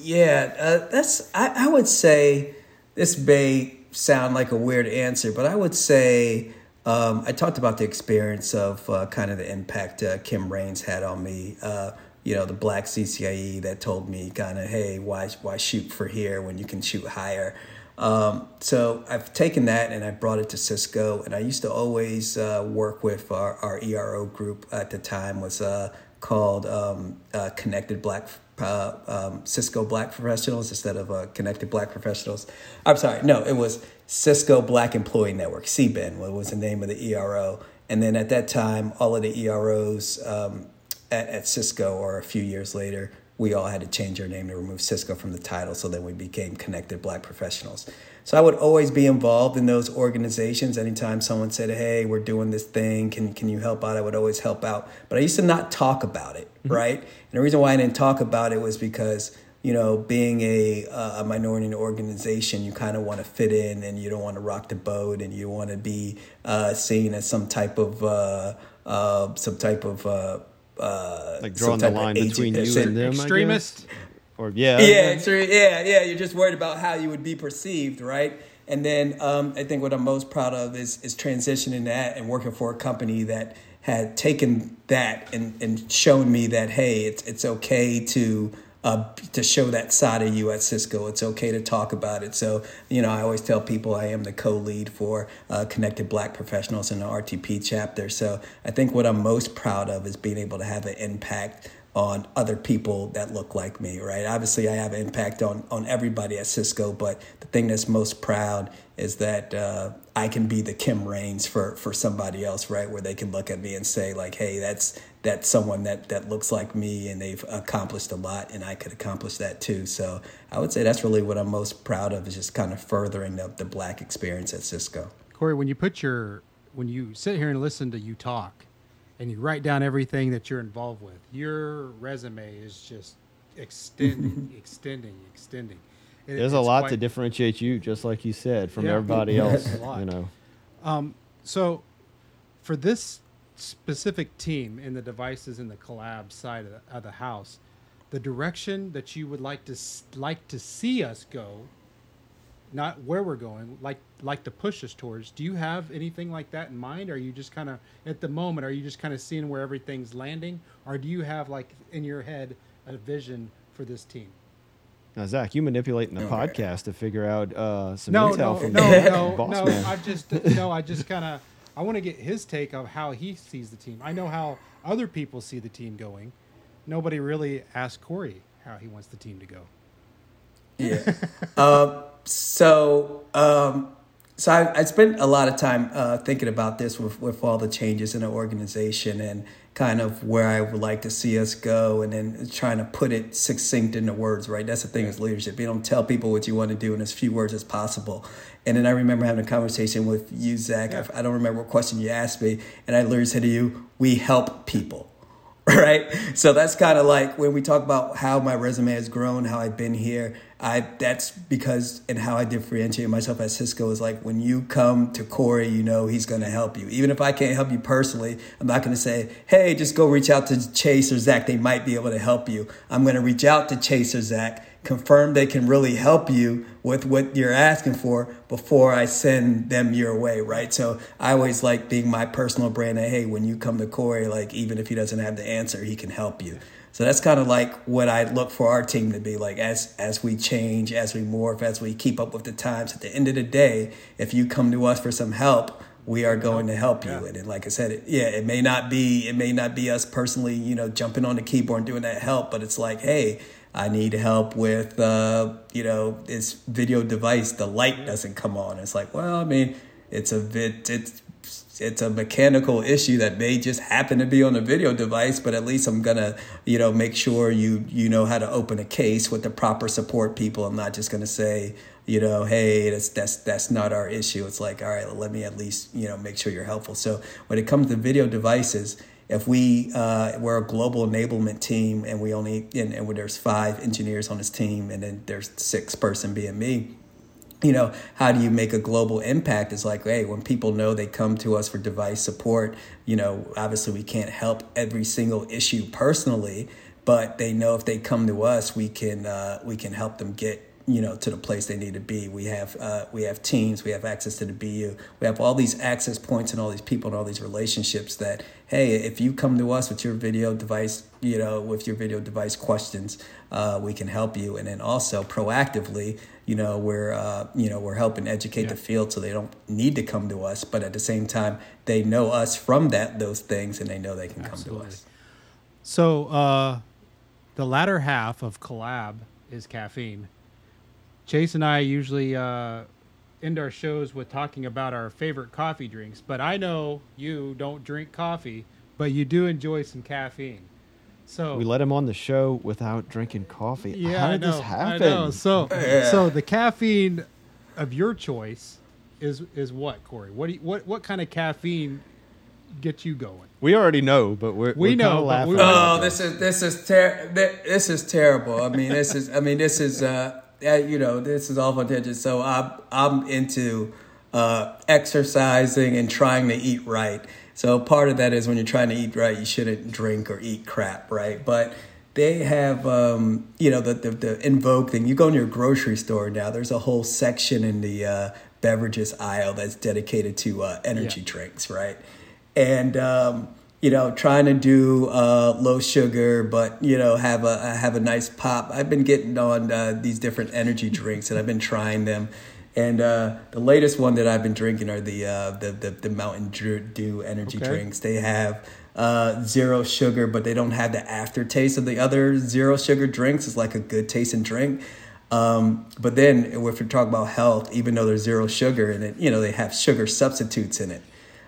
Yeah, uh, that's. I, I would say this may sound like a weird answer, but I would say um, I talked about the experience of uh, kind of the impact uh, Kim Raines had on me. Uh, you know, the black CCIE that told me kind of, hey, why why shoot for here when you can shoot higher? Um, so I've taken that and I brought it to Cisco, and I used to always uh, work with our, our ERO group at the time was uh, called um, uh, Connected Black uh, um, Cisco Black Professionals instead of uh, Connected Black Professionals. I'm sorry, no, it was Cisco Black Employee Network, CBEN, what was the name of the ERO. And then at that time, all of the EROs um, at, at Cisco or a few years later, we all had to change our name to remove Cisco from the title. So then we became Connected Black Professionals. So I would always be involved in those organizations. Anytime someone said, "Hey, we're doing this thing. Can can you help out?" I would always help out. But I used to not talk about it, mm-hmm. right? And the reason why I didn't talk about it was because you know, being a, uh, a minority in an organization, you kind of want to fit in and you don't want to rock the boat and you want to be uh, seen as some type of uh, uh, some type of uh, Like some drawing the line between you and them. I guess? Extremist. Or yeah. yeah, extre- yeah, yeah. You're just worried about how you would be perceived, right? And then um, I think what I'm most proud of is is transitioning that and working for a company that had taken that and, and shown me that hey, it's it's okay to uh, to show that side of you at Cisco. It's okay to talk about it. So you know, I always tell people I am the co-lead for uh, Connected Black Professionals in the RTP chapter. So I think what I'm most proud of is being able to have an impact on other people that look like me, right? Obviously, I have an impact on on everybody at Cisco, but the thing that's most proud is that uh, I can be the Kim Raines for for somebody else, right? Where they can look at me and say like, "Hey, that's that's someone that that looks like me, and they've accomplished a lot, and I could accomplish that too." So I would say that's really what I'm most proud of is just kind of furthering the the Black experience at Cisco. Cory, when you put your when you sit here and listen to you talk, and you write down everything that you're involved with, your resume is just extending, *laughs* extending, extending. It- There's a lot quite- to differentiate you, just like you said, from Yeah. everybody *laughs* else. You know. Um, so, for this specific team in the devices in the collab side of the, of the house, the direction that you would like to like to see us go, not where we're going, like like to push us towards. Do you have anything like that in mind? Are you just kind of at the moment? Are you just kind of seeing where everything's landing, or do you have like in your head a vision for this team? Now, Zach, you manipulating the Okay. podcast to figure out uh, some no, intel no, from no, the *laughs* no, boss no. man. I just *laughs* no. I just kind of I want to get his take of how he sees the team. I know how other people see the team going. Nobody really asked Cory how he wants the team to go. Yeah. um, so, um, so I, I spent a lot of time uh, thinking about this with, with all the changes in the organization and kind of where I would like to see us go, and then trying to put it succinct into words. Right, that's the thing with leadership. You don't tell people what you want to do in as few words as possible. And then I remember having a conversation with you, Zach. I, I don't remember what question you asked me, and I literally said to you, "We help people." *laughs* right so that's kind of like when we talk about how my resume has grown how i've been here i that's because and how i differentiate myself at cisco is like when you come to cory you know he's going to help you even if i can't help you personally i'm not going to say hey just go reach out to chase or zach they might be able to help you i'm going to reach out to chase or zach confirm they can really help you with what you're asking for before I send them your way, right? So I always like being my personal brand that, hey, when you come to Cory, like even if he doesn't have the answer, he can help you. So that's kind of like what I look for our team to be like as as we change, as we morph, as we keep up with the times. At the end of the day, if you come to us for some help, we are going to help you. And then, like I said, it, yeah, it may not be it may not be us personally, you know, jumping on the keyboard and doing that help, but it's like, hey, I need help with, uh, you know, this video device. The light doesn't come on. It's like, well, I mean, it's a bit, it's, it's a mechanical issue that may just happen to be on a video device, but at least I'm gonna, you know, make sure you you know how to open a case with the proper support people. I'm not just gonna say, you know, hey, that's that's that's not our issue. It's like, all right, let me at least you know make sure you're helpful. So when it comes to video devices, if we uh, we're a global enablement team and we only and, and there's five engineers on this team and then there's six person being me you know how do you make a global impact? It's like hey when people know they come to us for device support you know obviously we can't help every single issue personally but they know if they come to us we can uh, we can help them get you know to the place they need to be. We have uh, we have teams we have access to the bu we have all these access points and all these people and all these relationships that hey if you come to us with your video device you know with your video device questions uh, we can help you. And then also proactively you know we're uh, you know we're helping educate the field so they don't need to come to us but at the same time they know us from that those things and they know they can come to us So, uh, the latter half of collab is caffeine. Chase and I usually uh, end our shows with talking about our favorite coffee drinks, but I know you don't drink coffee, but you do enjoy some caffeine. So We let him on the show without drinking coffee. yeah, How I did know, this happen? I know. So, Yeah. so the caffeine of your choice is is what, Cory? What do you, what what kind of caffeine get you going. We already know, but we're We we're know, kinda but laughing we- about Oh, this is this is ter- this is terrible. I mean, this is I mean, this is uh, uh, you know, this is all tangent. So I'm I'm into uh, exercising and trying to eat right. So part of that is when you're trying to eat right, you shouldn't drink or eat crap, right? But they have um, you know the, the the invoke thing. You go in your grocery store now. There's a whole section in the uh, beverages aisle that's dedicated to uh, energy Yeah. drinks, right? And um, you know, trying to do uh, low sugar, but you know, have a have a nice pop. I've been getting on uh, these different energy drinks, and I've been trying them. And uh, the latest one that I've been drinking are the uh, the, the the Mountain Dew- energy Okay. drinks. They have uh, zero sugar, but they don't have the aftertaste of the other zero sugar drinks. It's like a good tasting drink. Um, but then if we're talking about health, even though there's zero sugar in it, you know, they have sugar substitutes in it.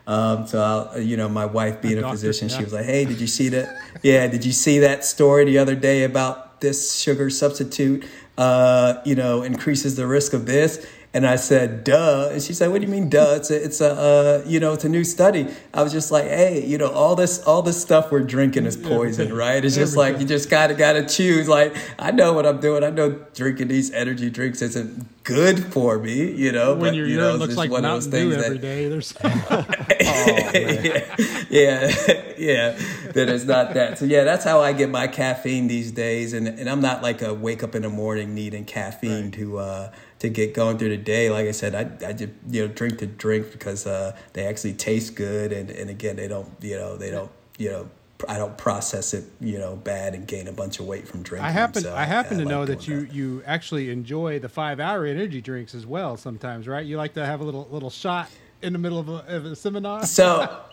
Um, so, I'll, you know, my wife being a, doctor, physician, yeah. she was like, "Hey, did you see that? Yeah, did you see that story the other day about this sugar substitute? Uh, you know, increases the risk of this." And I said, "Duh," and she said, "What do you mean, duh? It's a, it's a, uh, you know, it's a new study." I was just like, "Hey, you know, all this, all this stuff we're drinking is poison, right? It's just like you just gotta, gotta choose. Like, I know what I'm doing. I know drinking these energy drinks isn't good for me, you know. When but, your you know, urine it's looks like one of those things that day, there's *laughs* *laughs* yeah, yeah, *laughs* yeah. That it's not that. So yeah, that's how I get my caffeine these days, and and I'm not like a wake up in the morning needing caffeine to uh to get going through the day. Like I said, I I just you know drink the drink because uh they actually taste good, and and again they don't you know they don't you know. I don't process it, you know, bad and gain a bunch of weight from drinking. I happen so I happen to like know that you you actually enjoy the five hour energy drinks as well sometimes, right? You like to have a little little shot in the middle of a, of a seminar. So *laughs*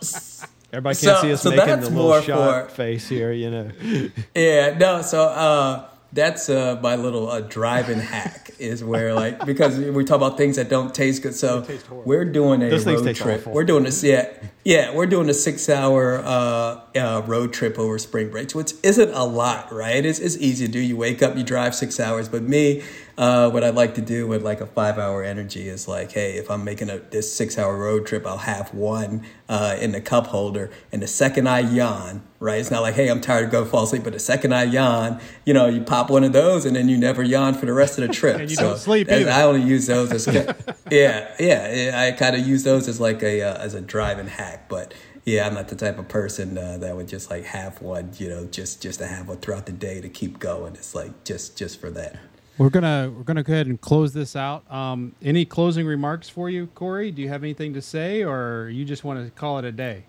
Everybody can't So- see us so making the little shot for- face here, you know. *laughs* Yeah, no. So uh, that's uh, my little uh, driving *laughs* hack is where like because we talk about things that don't taste good. So we're doing a Those road trip. awful. We're doing this. Yeah, yeah. We're doing a six-hour uh, uh, road trip over spring break, which isn't a lot, right? It's it's easy to do. You wake up, you drive six hours. But me, uh, what I like to do with like a five-hour energy is like, hey, if I'm making a this six-hour road trip, I'll have one uh, in the cup holder, and the second I yawn, right? It's not like, hey, I'm tired, to go fall asleep. But the second I yawn, you know, you pop one of those, and then you never yawn for the rest of the trip. *laughs* And you So don't sleep either. I only use those as *laughs* yeah, yeah. I kind of use those as like a uh, as a driving hack, but. Yeah, I'm not the type of person uh, that would just like have one, you know, just just to have one throughout the day to keep going. It's like just just for that. We're gonna we're gonna go ahead and close this out. Um, any closing remarks for you, Cory? Do you have anything to say, or you just want to call it a day?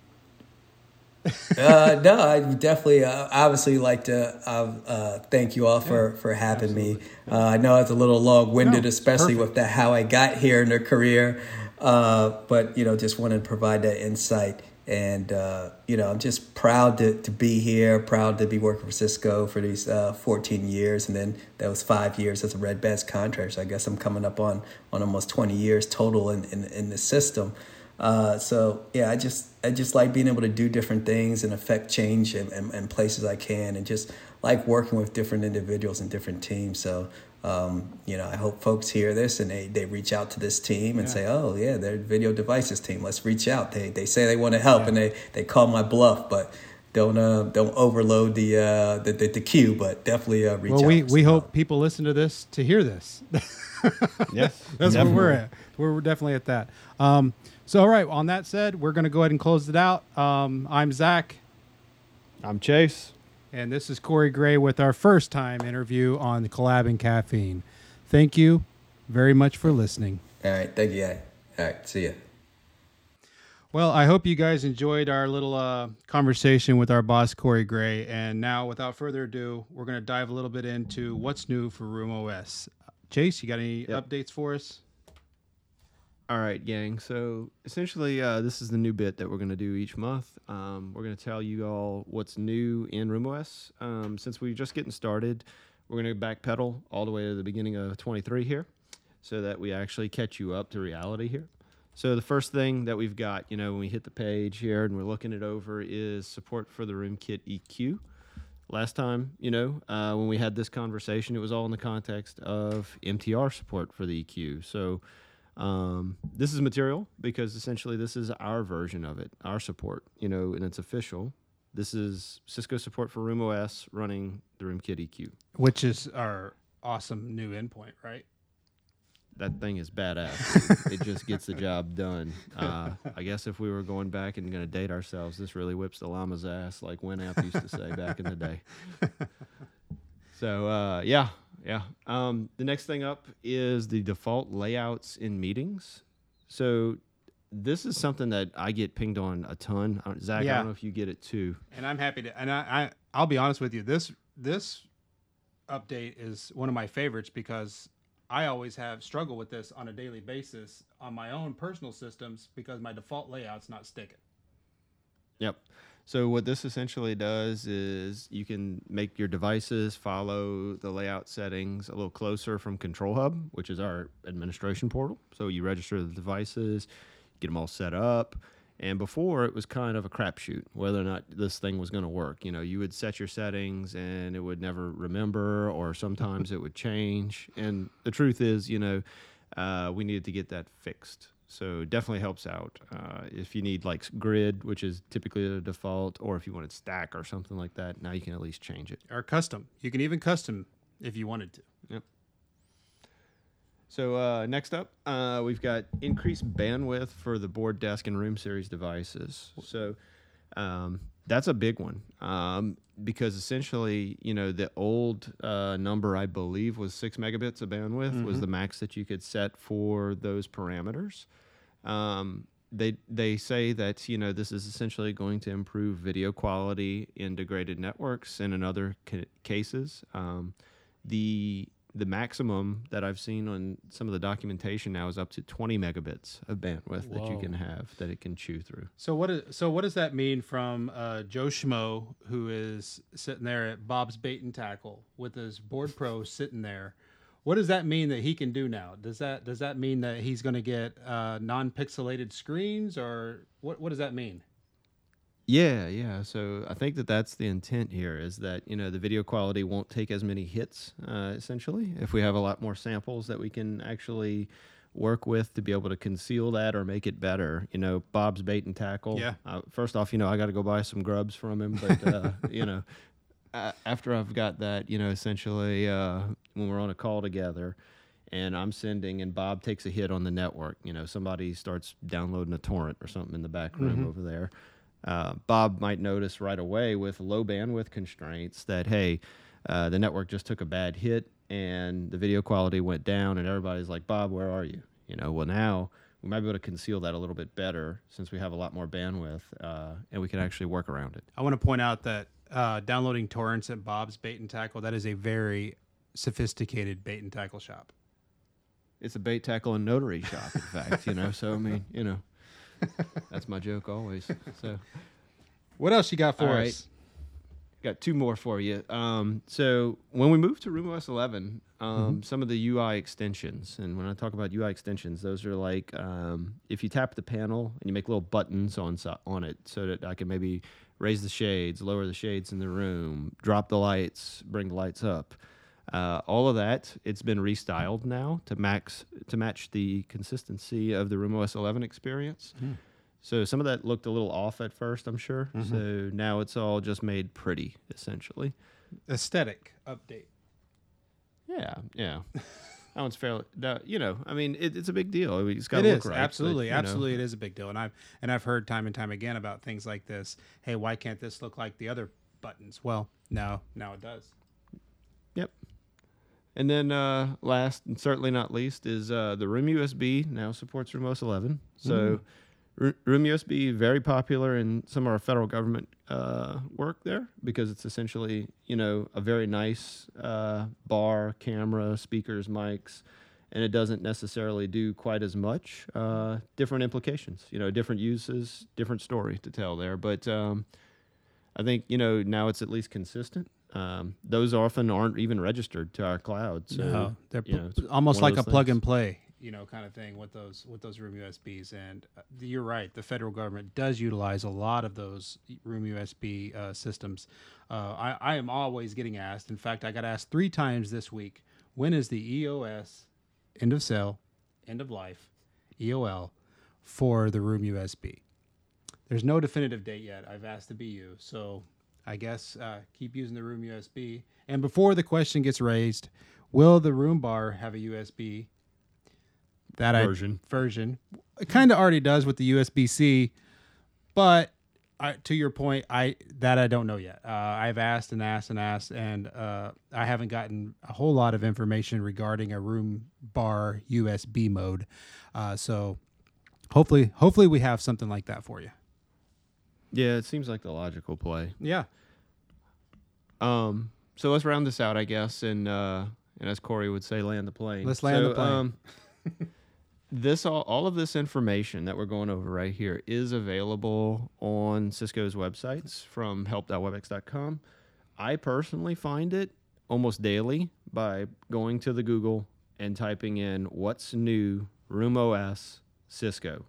*laughs* uh, no, I definitely, uh, obviously, like to uh, uh, thank you all for for having me. Uh, I know it's a little long winded, No, especially perfect. with the how I got here in their career, uh, but you know, just wanted to provide that insight. And uh, you know, I'm just proud to, to be here, proud to be working for Cisco for these uh, 14 years, and then that was five years as a Red Bats contract. So I guess I'm coming up on on almost 20 years total in in, in the system. Uh, so yeah, I just I just like being able to do different things and affect change in, in, in places I can, and just like working with different individuals and different teams. So um, you know, I hope folks hear this and they, they reach out to this team and Yeah. say, oh yeah, they're video devices team. Let's reach out. They they say they want to help and they they call my bluff, but don't uh, don't overload the uh, the, the the queue, but definitely uh, reach Well, out. we for we some hope people listen to this to hear this. *laughs* Yes. That's where we're definitely. at. We're we're definitely at that. Um, so, all right. On that said, we're going to go ahead and close it out. Um, I'm Zach, I'm Chase. And this is Cory Gray with our first time interview on Collab and Caffeine. Thank you very much for listening. All right, thank you. guys. All right, see ya. Well, I hope you guys enjoyed our little uh, conversation with our boss, Cory Gray. And now, without further ado, we're going to dive a little bit into what's new for Room OS. Chase, you got any Yep. updates for us? All right, gang. So essentially, uh, this is the new bit that we're going to do each month. Um, we're going to tell you all what's new in RoomOS. Um, since we're just getting started, we're going to backpedal all the way to the beginning of 23 here so that we actually catch you up to reality here. So the first thing that we've got, you know, when we hit the page here and we're looking it over is support for the RoomKit EQ. Last time, you know, uh, when we had this conversation, it was all in the context of MTR support for the EQ. So Um, this is material because essentially this is our version of it, our support, you know, and it's official. This is Cisco support for Room OS running the RoomKit EQ. Which is our awesome new endpoint, right? That thing is badass. *laughs* it just gets the job done. Uh, I guess if we were going back and going to date ourselves, this really whips the llama's ass, like Winamp used to say back in the day. *laughs* So uh, yeah, yeah. Um, the next thing up is the default layouts in meetings. So this is something that I get pinged on a ton. Zach, I don't know if you get it too. And I'm happy to and I, I I'll be honest with you, this this update is one of my favorites because I always have struggled with this on a daily basis on my own personal systems because my default layout's not sticking. Yep. So what this essentially does is you can make your devices follow the layout settings a little closer from Control Hub, which is our administration portal. So you register the devices, get them all set up. And before it was kind of a crapshoot whether or not this thing was going to work. You know, you would set your settings and it would never remember, or sometimes it would change. And the truth is, you know, uh, we needed to get that fixed. So definitely helps out. Uh, if you need like grid, which is typically the default, or if you wanted stack or something like that, now you can at least change it. Or custom. You can even custom if you wanted to. Yep. So uh, next up, uh, we've got increased bandwidth for the board, desk, and room series devices. So um, that's a big one um, because essentially, you know, the old uh, number I believe was six megabits of bandwidth was the max that you could set for those parameters. Um, they they say that you know this is essentially going to improve video quality in degraded networks and in other ca- cases. Um, the the maximum that I've seen on some of the documentation now is up to 20 megabits of bandwidth that you can have that it can chew through. So what is so what does that mean from uh, Joe Schmo, who is sitting there at Bob's Bait and Tackle with his Board Pro *laughs* sitting there? What does that mean that he can do now? Does that does that mean that he's going to get uh, non-pixelated screens, or what? What does that mean? Yeah, yeah. So I think that that's the intent here is that you know the video quality won't take as many hits uh, essentially if we have a lot more samples that we can actually work with to be able to conceal that or make it better. You know, Bob's bait and tackle. Yeah. Uh, first off, you know I got to go buy some grubs from him, but uh, *laughs* you know, uh, after I've got that, you know, essentially uh, when we're on a call together. And I'm sending, and Bob takes a hit on the network. You know, somebody starts downloading a torrent or something in the back room over there uh, Bob might notice right away with low bandwidth constraints that hey, uh, the network just took a bad hit and the video quality went down, and everybody's like, Bob, where are you? You know, well now we might be able to conceal that a little bit better since we have a lot more bandwidth, uh, and we can actually work around it. I want to point out that uh, downloading torrents at Bob's Bait and Tackle that is a very sophisticated bait and tackle shop. It's a bait tackle and notary shop, in fact. You know, so I mean, you know, that's my joke always. So. What else you got for All us? Got two more for you. Um, so when we moved to RoomOS 11, um, some of the UI extensions, and when I talk about UI extensions, those are like um, if you tap the panel and you make little buttons on on it, so that I can maybe raise the shades, lower the shades in the room, drop the lights, bring the lights up. Uh, all of that, it's been restyled now to max to match the consistency of the RoomOS 11 experience. So some of that looked a little off at first, I'm sure. So now it's all just made pretty, essentially. Aesthetic update. Yeah, yeah. that one's fairly, that, you know, I mean, it, it's a big deal. I mean, it's got to look right. but, absolutely, know, absolutely. It is a big deal, and I've and I've heard time and time again about things like this. Hey, why can't this look like the other buttons? Well, no, now it does. Yep. And then uh, last and certainly not least is uh, the Room USB now supports RoomOS 11. So R- Room USB very popular in some of our federal government uh, work there because it's essentially you know a very nice uh, bar, camera, speakers, mics, and it doesn't necessarily do quite as much. Uh, different implications, you know, different uses, different story to tell there. But um, I think you know now it's at least consistent. Um, those often aren't even registered to our cloud. So they're you know, almost like a those plug and play, you know, kind of thing with those with those room USBs. And uh, you're right, the federal government does utilize a lot of those room USB uh, systems. Uh, I, I am always getting asked. In fact, I got asked three times this week. When is the EOS end of sale, end of life? EOL for the Room USB. There's no definitive date yet. I've asked the BU, so I guess uh, keep using the Room USB. And before the question gets raised, will the Room Bar have a USB? That Version. I, version. It kind of already does with the USB C, but I, to your point, I that I don't know yet. Uh, I've asked and asked and asked, and uh, I haven't gotten a whole lot of information regarding a room bar USB mode. Uh, so hopefully, hopefully we have something like that for you. Yeah, it seems like the logical play. Yeah. Um, so let's round this out, I guess, and uh, and as Cory would say, land the plane. Let's land So, the plane. Um, *laughs* this all, all of this information that we're going over right here is available on Cisco's websites from help.webex.com. I personally find it almost daily by going to the Google and typing in what's new Room OS Cisco.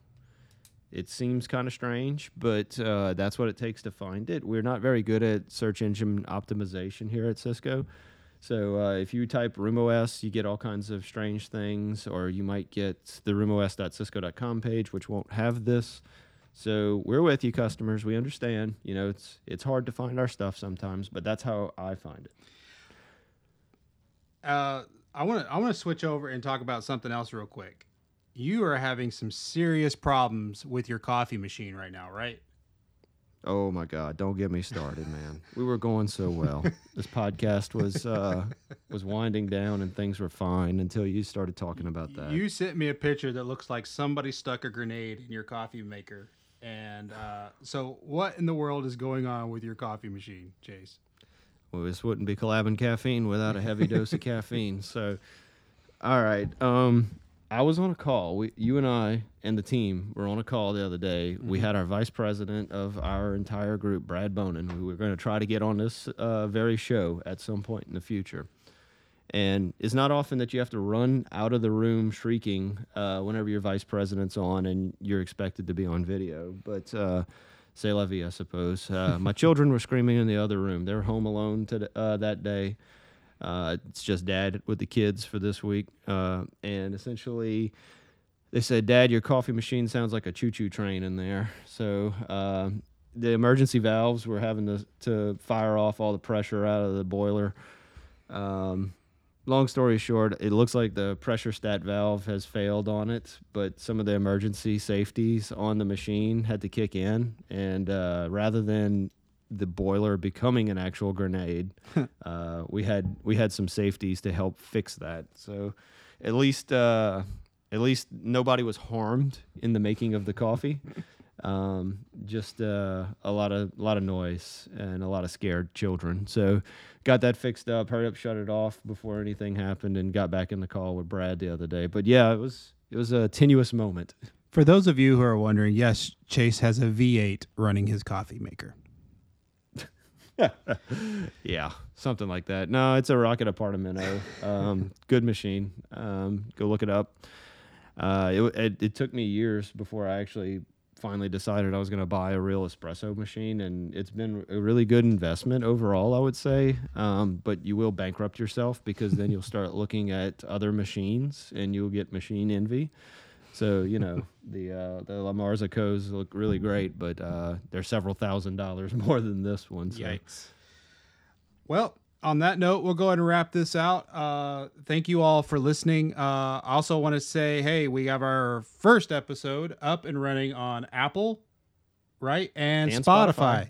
It seems kind of strange, but uh, that's what it takes to find it. We're not very good at search engine optimization here at Cisco. So uh, if you type RoomOS, you get all kinds of strange things, or you might get the roomos.cisco.com page, which won't have this. So we're with you, customers. We understand. You know, it's it's hard to find our stuff sometimes, but that's how I find it. Uh, I want to I want to switch over and talk about something else real quick. You are having some serious problems with your coffee machine right now, right? Oh my God! Don't get me started, man. We were going so well. this podcast was uh, was winding down, and things were fine until you started talking about that. You sent me a picture that looks like somebody stuck a grenade in your coffee maker. And uh, so, what in the world is going on with your coffee machine, Chase? Well, this wouldn't be Collab and Caffeine without a heavy dose of *laughs* caffeine. So, all right. Um, I was on a call. We, you and I and the team were on a call the other day. We had our vice president of our entire group, Brad Bonin, who we're going to try to get on this uh, very show at some point in the future. And it's not often that you have to run out of the room shrieking uh, whenever your vice president's on and you're expected to be on video. But uh, say la vie, I suppose. Uh, my *laughs* children were screaming in the other room. They were home alone to, uh, that day. Uh, it's just dad with the kids for this week. Uh, and essentially, they said, Dad, your coffee machine sounds like a choo choo train in there. So uh, the emergency valves were having to, to fire off all the pressure out of the boiler. Um, long story short, it looks like the pressure stat valve has failed on it, but some of the emergency safeties on the machine had to kick in. And uh, rather than the boiler becoming an actual grenade, *laughs* uh, we had we had some safeties to help fix that. So at least uh, at least nobody was harmed in the making of the coffee. *laughs* Um, just uh, a lot of a lot of noise and a lot of scared children. So got that fixed up. Hurry up, shut it off before anything happened, and got back in the call with Brad the other day. But yeah, it was it was a tenuous moment. For those of you who are wondering, yes, Chase has a V8 running his coffee maker. *laughs* Yeah, something like that. No, it's a Rocket Appartamento. Um, *laughs* good machine. Um, go look it up. Uh, it, it, it took me years before I actually finally decided I was going to buy a real espresso machine, and it's been a really good investment overall, I would say. Um, but you will bankrupt yourself because then you'll start looking at other machines and you'll get machine envy. So you know the uh, the La look really great, but uh, they're several thousand dollars *laughs* more than this one. So. Well, on that note, we'll go ahead and wrap this out. Uh, thank you all for listening. Uh, I also want to say, hey, we have our first episode up and running on Apple, right, and, And Spotify. Spotify.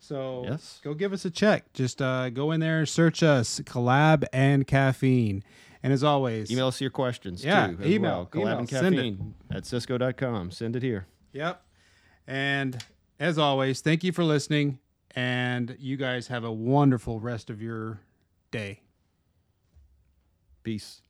So Yes. go give us a check. Just uh, go in there, search us, collab and caffeine. And as always, Email us your questions Yeah, too. Email, well. Collab email, and send it. caffeine at cisco.com. Send it here. Yep. And as always, thank you for listening. And you guys have a wonderful rest of your day. Peace.